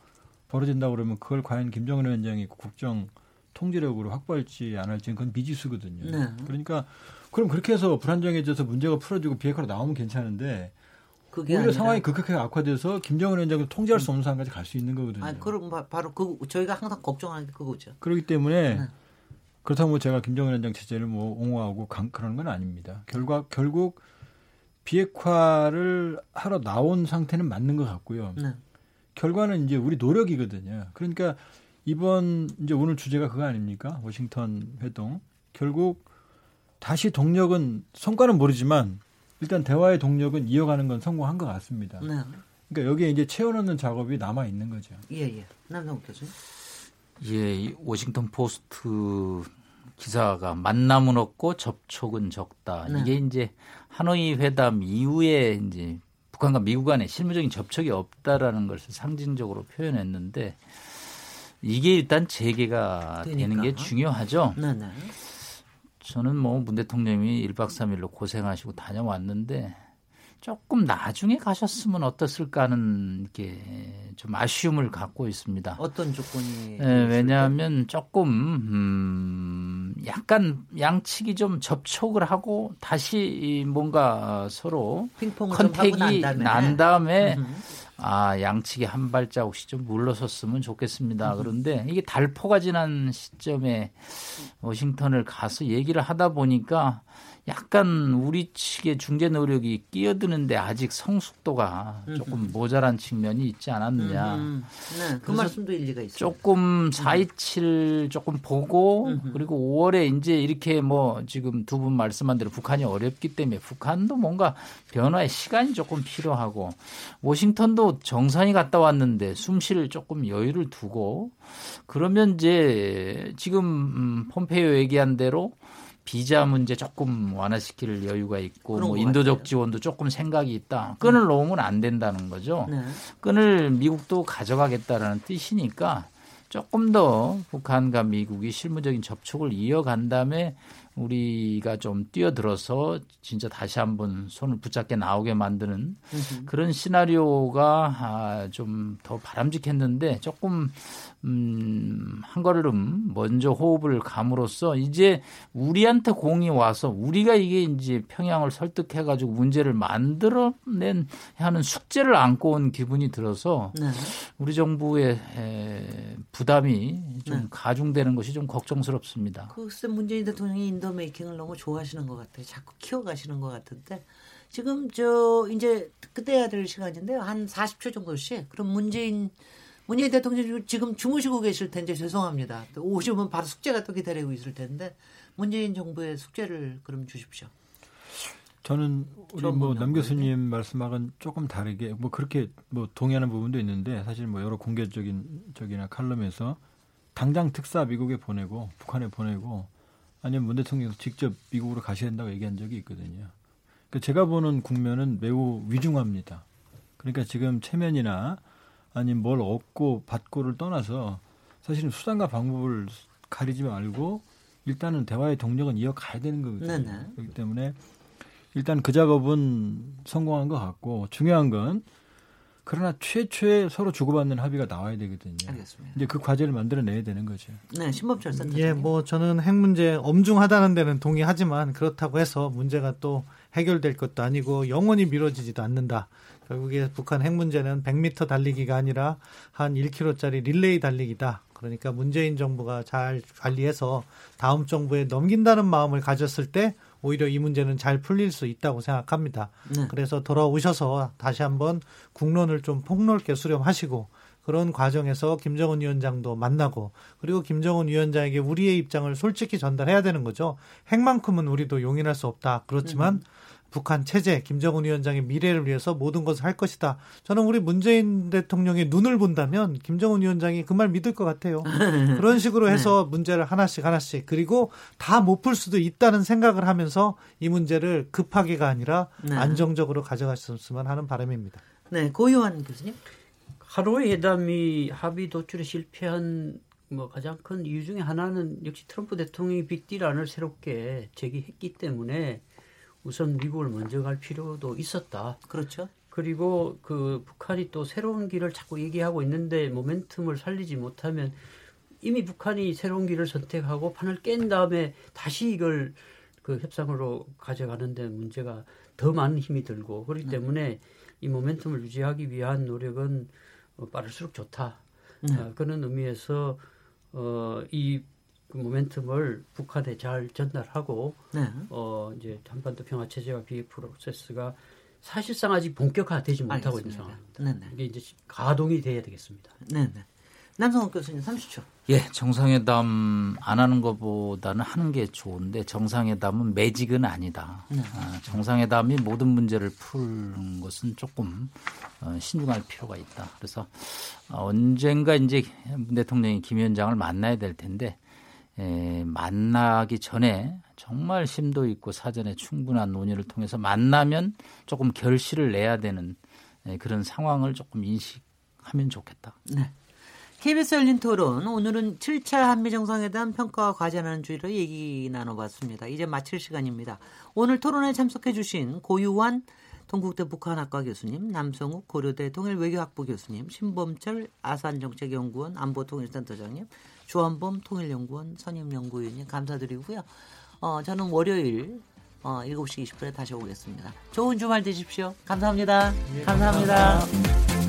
벌어진다 그러면 그걸 과연 김정은 위원장이 국정 통제력으로 확보할지 안 할지는 그건 미지수거든요. 네. 그러니까 그럼 그렇게 해서 불안정해져서 문제가 풀어지고 비핵화로 나오면 괜찮은데 오히려 아니라... 상황이 급격하게 악화돼서 김정은 위원장을 통제할 수 없는 상황까지 갈 수 있는 거거든요. 아, 그럼 바 로 그 저희가 항상 걱정하는 게 그거죠. 그렇기 때문에 네. 그렇다고 뭐 제가 김정은 위원장 체제를 뭐 옹호하고 강, 그런 건 아닙니다. 결과 결국 비핵화를 하러 나온 상태는 맞는 것 같고요. 네. 결과는 이제 우리 노력이거든요. 그러니까 이번 이제 오늘 주제가 그거 아닙니까? 워싱턴 회동. 결국 다시 동력은 성과는 모르지만 일단 대화의 동력은 이어가는 건 성공한 것 같습니다. 네. 그러니까 여기에 이제 채워넣는 작업이 남아 있는 거죠. 예, 예. 남성 교수님. 예, 워싱턴 포스트 기사가 만남은 없고 접촉은 적다. 네. 이게 이제 하노이 회담 이후에 이제 북한과 미국 간에 실무적인 접촉이 없다라는 것을 상징적으로 표현했는데 이게 일단 재개가 그러니까. 되는 게 중요하죠. 네네. 네. 저는 뭐 문 대통령이 1박 3일로 고생하시고 다녀왔는데 조금 나중에 가셨으면 어떻을까 하는 게 좀 아쉬움을 갖고 있습니다. 어떤 조건이? 네, 왜냐하면 조금 음, 약간 양측이 좀 접촉을 하고 다시 뭔가 서로 컨택이 난 다음에 아 양측이 한 발자국씩 좀 물러섰으면 좋겠습니다. 그런데 이게 달포가 지난 시점에 워싱턴을 가서 얘기를 하다 보니까 약간 우리 측의 중재 노력이 끼어드는데 아직 성숙도가 조금 모자란 측면이 있지 않았느냐. 음, 네, 그 말씀도 일리가 있어요. 조금 427 조금 보고 그리고 5월에 이제 이렇게 뭐 지금 두 분 말씀한 대로 북한이 어렵기 때문에 북한도 뭔가 변화의 시간이 조금 필요하고 워싱턴도 정상이 갔다 왔는데 숨쉴 조금 여유를 두고 그러면 이제 지금 음, 폼페이오 얘기한 대로 비자 문제 조금 완화시킬 여유가 있고 뭐 인도적 같아요. 지원도 조금 생각이 있다. 끈을 네. 놓으면 안 된다는 거죠. 네. 끈을 미국도 가져가겠다라는 뜻이니까 조금 더 북한과 미국이 실무적인 접촉을 이어간 다음에 우리가 좀 뛰어들어서 진짜 다시 한번 손을 붙잡게 나오게 만드는 그런 시나리오가 아, 좀더 바람직했는데 조금 음, 한 걸음 먼저 호흡을 감으로써 이제 우리한테 공이 와서 우리가 이게 이제 평양을 설득해 가지고 문제를 만들어낸 하는 숙제를 안고 온 기분이 들어서 네. 우리 정부의 에, 부담이 좀 네. 가중되는 것이 좀 걱정스럽습니다. 글쎄 문재인 대통령이 인도 메이킹을 너무 좋아하시는 것 같아요. 자꾸 키워가시는 것 같은데 지금 저 이제 해야 될 시간인데요. 한 40초 정도씩 그럼 문재인 문재인 대통령 지금 주무시고 계실 텐데 죄송합니다. 오시면 바로 숙제가 또 기다리고 있을 텐데 문재인 정부의 숙제를 그럼 주십시오. 저는 우리 뭐남 교수님 말씀하고는 조금 다르게 뭐 그렇게 뭐 동의하는 부분도 있는데 사실 뭐 여러 공개적인 적이나 칼럼에서 당장 특사 미국에 보내고 북한에 보내고 아니면 문 대통령이 직접 미국으로 가셔야 된다고 얘기한 적이 있거든요. 그러니까 제가 보는 국면은 매우 위중합니다. 그러니까 지금 체면이나 아니면 뭘 얻고 받고를 떠나서 사실은 수단과 방법을 가리지 말고 일단은 대화의 동력은 이어가야 되는 거거든요. 네네. 그렇기 때문에 일단 그 작업은 성공한 것 같고 중요한 건 그러나 최초에 서로 주고받는 합의가 나와야 되거든요. 알겠습니다. 이제 그 과제를 만들어내야 되는 거죠. 네, 신법철 센터. 예, 뭐 저는 핵 문제 엄중하다는 데는 동의하지만 그렇다고 해서 문제가 또 해결될 것도 아니고 영원히 미뤄지지도 않는다. 결국에 북한 핵 문제는 100m 달리기가 아니라 한 1km짜리 릴레이 달리기다. 그러니까 문재인 정부가 잘 관리해서 다음 정부에 넘긴다는 마음을 가졌을 때 오히려 이 문제는 잘 풀릴 수 있다고 생각합니다. 네. 그래서 돌아오셔서 다시 한번 국론을 좀 폭넓게 수렴하시고 그런 과정에서 김정은 위원장도 만나고 그리고 김정은 위원장에게 우리의 입장을 솔직히 전달해야 되는 거죠. 핵만큼은 우리도 용인할 수 없다. 그렇지만 음. 북한 체제, 김정은 위원장의 미래를 위해서 모든 것을 할 것이다. 저는 우리 문재인 대통령의 눈을 본다면 김정은 위원장이 그 말 믿을 것 같아요. [laughs] 그런 식으로 해서 네. 문제를 하나씩 하나씩 그리고 다 못 풀 수도 있다는 생각을 하면서 이 문제를 급하게가 아니라 네. 안정적으로 가져갔으면 하는 바람입니다. 네, 고유한 교수님. 하루의 회담이 합의 도출에 실패한 뭐 가장 큰 이유 중에 하나는 역시 트럼프 대통령이 빅딜 안을 새롭게 제기했기 때문에 우선 미국을 먼저 갈 필요도 있었다. 그렇죠. 그리고 그 북한이 또 새로운 길을 자꾸 얘기하고 있는데 모멘텀을 살리지 못하면 이미 북한이 새로운 길을 선택하고 판을 깬 다음에 다시 이걸 그 협상으로 가져가는데 문제가 더 많은 힘이 들고 그렇기 네. 때문에 이 모멘텀을 유지하기 위한 노력은 어, 빠를수록 좋다. 네. 어, 그런 의미에서 어, 이 그 모멘텀을 북한에 잘 전달하고 네. 어, 이제 한반도 평화 체제와 비핵 프로세스가 사실상 아직 본격화되지 못하고 알겠습니다. 있는 상황입니다. 네네. 이게 이제 가동이 돼야 되겠습니다. 네네. 남성욱 교수님 30초. 예, 정상회담 안 하는 것보다는 하는 게 좋은데 정상회담은 매직은 아니다. 네. 아, 정상회담이 모든 문제를 푸는 것은 조금 어, 신중할 필요가 있다. 그래서 어, 언젠가 이제 문 대통령이 김 위원장을 만나야 될 텐데 에, 만나기 전에 정말 심도 있고 사전에 충분한 논의를 통해서 만나면 조금 결실을 내야 되는 에, 그런 상황을 조금 인식하면 좋겠다. 네. KBS 열린 토론 오늘은 7차 한미 정상회담 평가와 과제하는 주의로 얘기 나눠봤습니다. 이제 마칠 시간입니다. 오늘 토론에 참석해 주신 고유환 동국대 북한학과 교수님, 남성욱 고려대 통일외교학부 교수님, 신범철 아산정책연구원 안보통일센터장님, 조한범 통일연구원 선임연구위원님 감사드리고요. 어, 저는 월요일 어, 7시 20분에 다시 오겠습니다. 좋은 주말 되십시오. 감사합니다. 네, 감사합니다. 감사합니다.